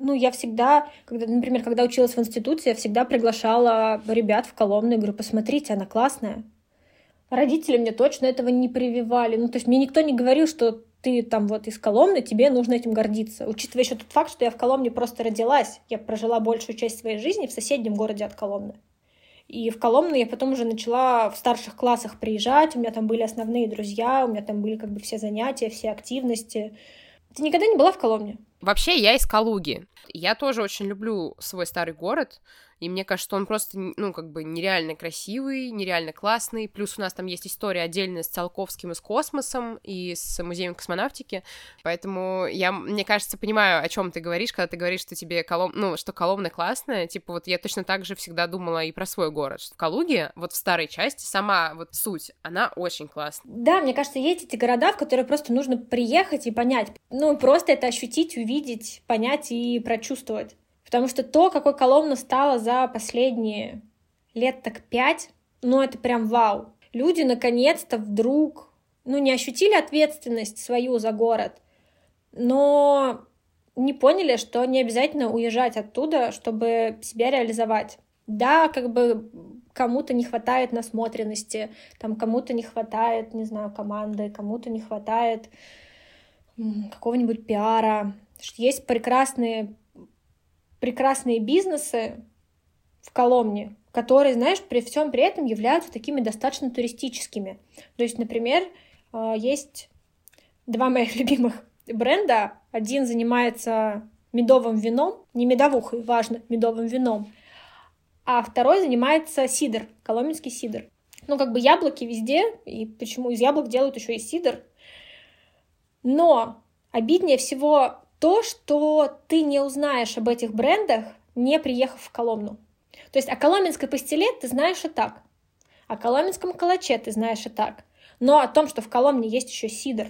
B: ну, я всегда, когда, например, когда училась в институте, я всегда приглашала ребят в Коломну и говорю, посмотрите, она классная. Родители мне точно этого не прививали. Ну, то есть мне никто не говорил, что ты там вот из Коломны, тебе нужно этим гордиться. Учитывая еще тот факт, что я в Коломне просто родилась, я прожила большую часть своей жизни в соседнем городе от Коломны. И в Коломну я потом уже начала в старших классах приезжать, у меня там были основные друзья, у меня там были как бы все занятия, все активности. Ты никогда не была в Коломне?
C: Вообще, я из Калуги. Я тоже очень люблю свой старый город. И мне кажется, что он просто, ну, как бы нереально красивый, нереально классный. Плюс у нас там есть история отдельная с Циолковским и с космосом, и с музеем космонавтики. Поэтому я, мне кажется, понимаю, о чем ты говоришь, когда ты говоришь, что тебе Колом... ну, что Коломна классная. Типа вот я точно так же всегда думала и про свой город. Что в Калуге, вот в старой части, сама вот суть, она очень классная.
B: Да, мне кажется, есть эти города, в которые просто нужно приехать и понять. Ну, просто это ощутить, увидеть, понять и прочувствовать. Потому что то, какой Коломна стала за последние лет так пять, ну это прям вау. Люди наконец-то вдруг, ну не ощутили ответственность свою за город, но не поняли, что не обязательно уезжать оттуда, чтобы себя реализовать. Да, как бы кому-то не хватает насмотренности, там кому-то не хватает, не знаю, команды, кому-то не хватает какого-нибудь пиара. Есть прекрасные прекрасные бизнесы в Коломне, которые, знаешь, при всем при этом являются такими достаточно туристическими. То есть, например, э, есть два моих [LAUGHS] любимых бренда. Один занимается медовым вином, не медовухой, важно, медовым вином, а второй занимается сидр, коломенский сидр. Ну, как бы яблоки везде, и почему из яблок делают еще и сидр. Но обиднее всего то, что ты не узнаешь об этих брендах, не приехав в Коломну. То есть о коломенской пастиле ты знаешь и так, о коломенском калаче ты знаешь и так, но о том, что в Коломне есть еще сидр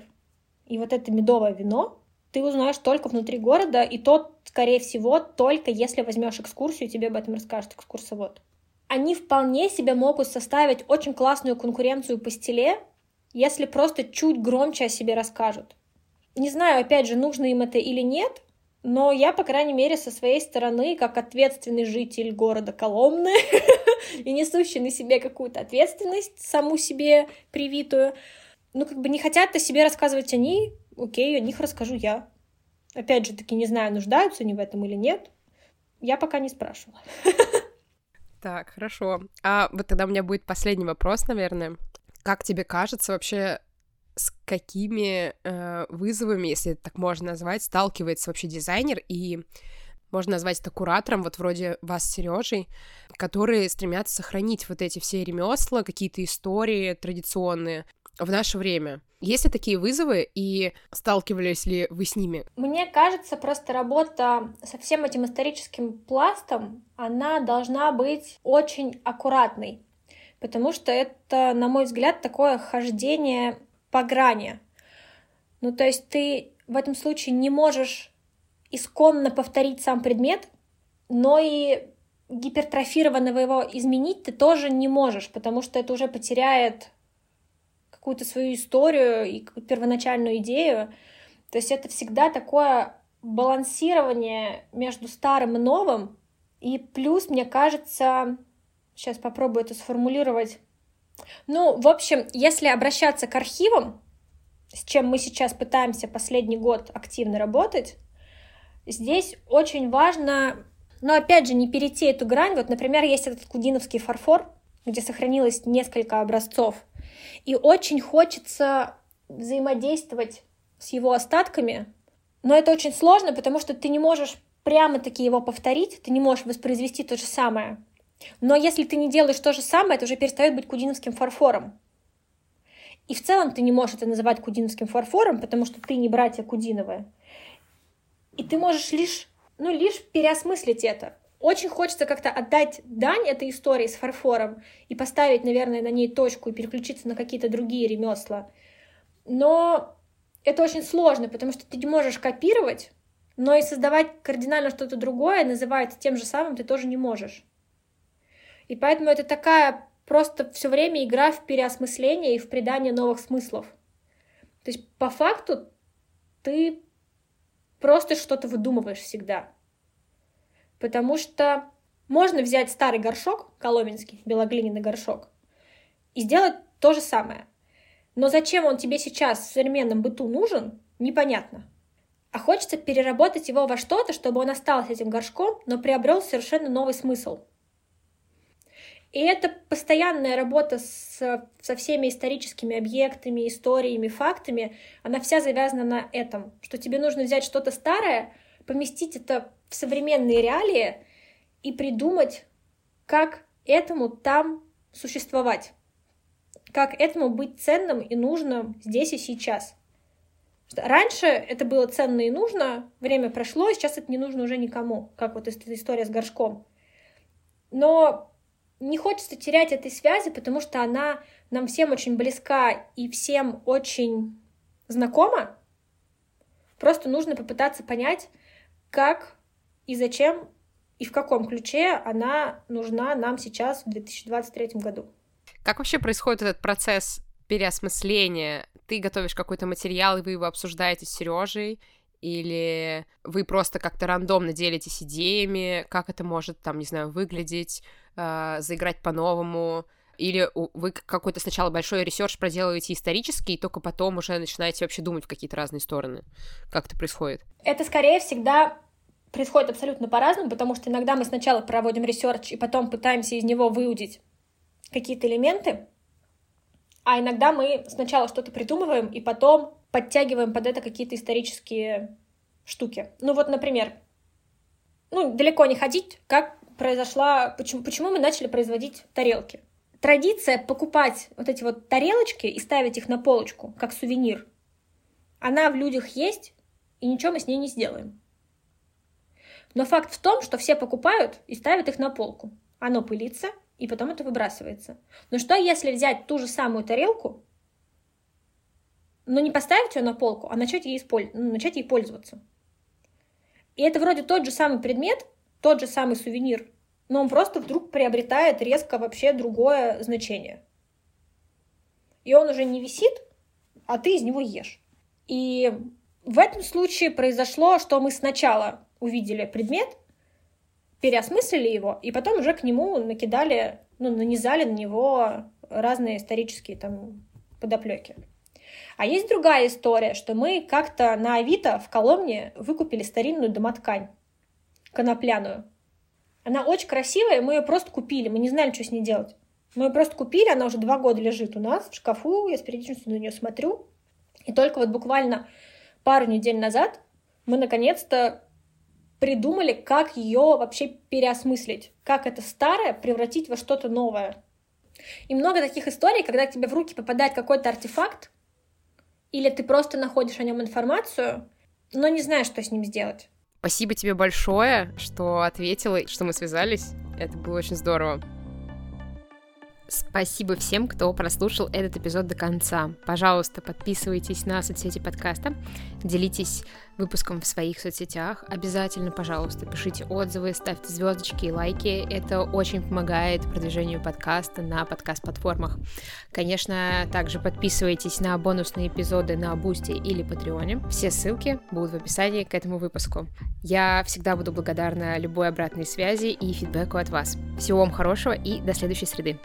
B: и вот это медовое вино, ты узнаешь только внутри города, и то, скорее всего, только если возьмешь экскурсию, тебе об этом расскажет экскурсовод. Они вполне себе могут составить очень классную конкуренцию по стиле, если просто чуть громче о себе расскажут. Не знаю, опять же, нужно им это или нет, но я, по крайней мере, со своей стороны, как ответственный житель города Коломны [LAUGHS] и несущий на себе какую-то ответственность, саму себе привитую, ну, как бы не хотят о себе рассказывать они, окей, о них расскажу я. Опять же таки, не знаю, нуждаются они в этом или нет. Я пока не спрашивала. [LAUGHS]
C: Так, хорошо. А вот тогда у меня будет последний вопрос, наверное. Как тебе кажется вообще, с какими э, вызовами, если так можно назвать, сталкивается вообще дизайнер и можно назвать это куратором, вот вроде вас Сережей, которые стремятся сохранить вот эти все ремесла, какие-то истории традиционные в наше время. Есть ли такие вызовы и сталкивались ли вы с ними?
B: Мне кажется, просто работа со всем этим историческим пластом, она должна быть очень аккуратной, потому что это, на мой взгляд, такое хождение по грани. Ну, то есть ты в этом случае не можешь исконно повторить сам предмет, но и гипертрофированного его изменить ты тоже не можешь, потому что это уже потеряет какую-то свою историю и первоначальную идею. То есть это всегда такое балансирование между старым и новым. И плюс, мне кажется, сейчас попробую это сформулировать ну, в общем, если обращаться к архивам, с чем мы сейчас пытаемся последний год активно работать, здесь очень важно, но опять же, не перейти эту грань. Вот, например, есть этот кудиновский фарфор, где сохранилось несколько образцов, и очень хочется взаимодействовать с его остатками, но это очень сложно, потому что ты не можешь прямо-таки его повторить, ты не можешь воспроизвести то же самое. Но если ты не делаешь то же самое, это уже перестает быть кудиновским фарфором. И в целом ты не можешь это называть кудиновским фарфором, потому что ты не братья Кудиновы. И ты можешь лишь, ну, лишь переосмыслить это. Очень хочется как-то отдать дань этой истории с фарфором и поставить, наверное, на ней точку и переключиться на какие-то другие ремесла. Но это очень сложно, потому что ты не можешь копировать, но и создавать кардинально что-то другое, называя это тем же самым, ты тоже не можешь. И поэтому это такая просто все время игра в переосмысление и в придание новых смыслов. То есть по факту ты просто что-то выдумываешь всегда. Потому что можно взять старый горшок, коломенский, белоглиняный горшок, и сделать то же самое. Но зачем он тебе сейчас в современном быту нужен, непонятно. А хочется переработать его во что-то, чтобы он остался этим горшком, но приобрел совершенно новый смысл. И это постоянная работа с, со всеми историческими объектами, историями, фактами, она вся завязана на этом, что тебе нужно взять что-то старое, поместить это в современные реалии и придумать, как этому там существовать как этому быть ценным и нужным здесь и сейчас. Раньше это было ценно и нужно, время прошло, и сейчас это не нужно уже никому, как вот эта история с горшком. Но не хочется терять этой связи, потому что она нам всем очень близка и всем очень знакома. Просто нужно попытаться понять, как и зачем и в каком ключе она нужна нам сейчас в 2023 году.
C: Как вообще происходит этот процесс переосмысления? Ты готовишь какой-то материал, и вы его обсуждаете с Сережей, или вы просто как-то рандомно делитесь идеями, как это может, там, не знаю, выглядеть, э, заиграть по-новому, или вы какой-то сначала большой research проделываете исторический, и только потом уже начинаете вообще думать в какие-то разные стороны. Как это происходит?
B: Это скорее всегда происходит абсолютно по-разному, потому что иногда мы сначала проводим research и потом пытаемся из него выудить какие-то элементы, а иногда мы сначала что-то придумываем и потом подтягиваем под это какие-то исторические штуки. Ну вот, например, ну, далеко не ходить, как произошла, почему, почему мы начали производить тарелки. Традиция покупать вот эти вот тарелочки и ставить их на полочку, как сувенир, она в людях есть, и ничего мы с ней не сделаем. Но факт в том, что все покупают и ставят их на полку. Оно пылится, и потом это выбрасывается. Но что если взять ту же самую тарелку, но не поставить ее на полку, а начать ей, использ... ну, начать ей пользоваться? И это вроде тот же самый предмет, тот же самый сувенир, но он просто вдруг приобретает резко вообще другое значение. И он уже не висит, а ты из него ешь. И в этом случае произошло, что мы сначала увидели предмет, переосмыслили его, и потом уже к нему накидали, ну, нанизали на него разные исторические там подоплеки. А есть другая история, что мы как-то на Авито в Коломне выкупили старинную домоткань, конопляную. Она очень красивая, мы ее просто купили, мы не знали, что с ней делать. Мы ее просто купили, она уже два года лежит у нас в шкафу, я с периодичностью на нее смотрю. И только вот буквально пару недель назад мы наконец-то придумали, как ее вообще переосмыслить, как это старое превратить во что-то новое. И много таких историй, когда тебе в руки попадает какой-то артефакт, или ты просто находишь о нем информацию, но не знаешь, что с ним сделать.
C: Спасибо тебе большое, что ответила, что мы связались. Это было очень здорово. Спасибо всем, кто прослушал этот эпизод до конца. Пожалуйста, подписывайтесь на соцсети подкаста, делитесь выпуском в своих соцсетях. Обязательно, пожалуйста, пишите отзывы, ставьте звездочки и лайки. Это очень помогает продвижению подкаста на подкаст-платформах. Конечно, также подписывайтесь на бонусные эпизоды на Boosty или Patreon е. Все ссылки будут в описании к этому выпуску. Я всегда буду благодарна любой обратной связи и фидбэку от вас. Всего вам хорошего и до следующей среды.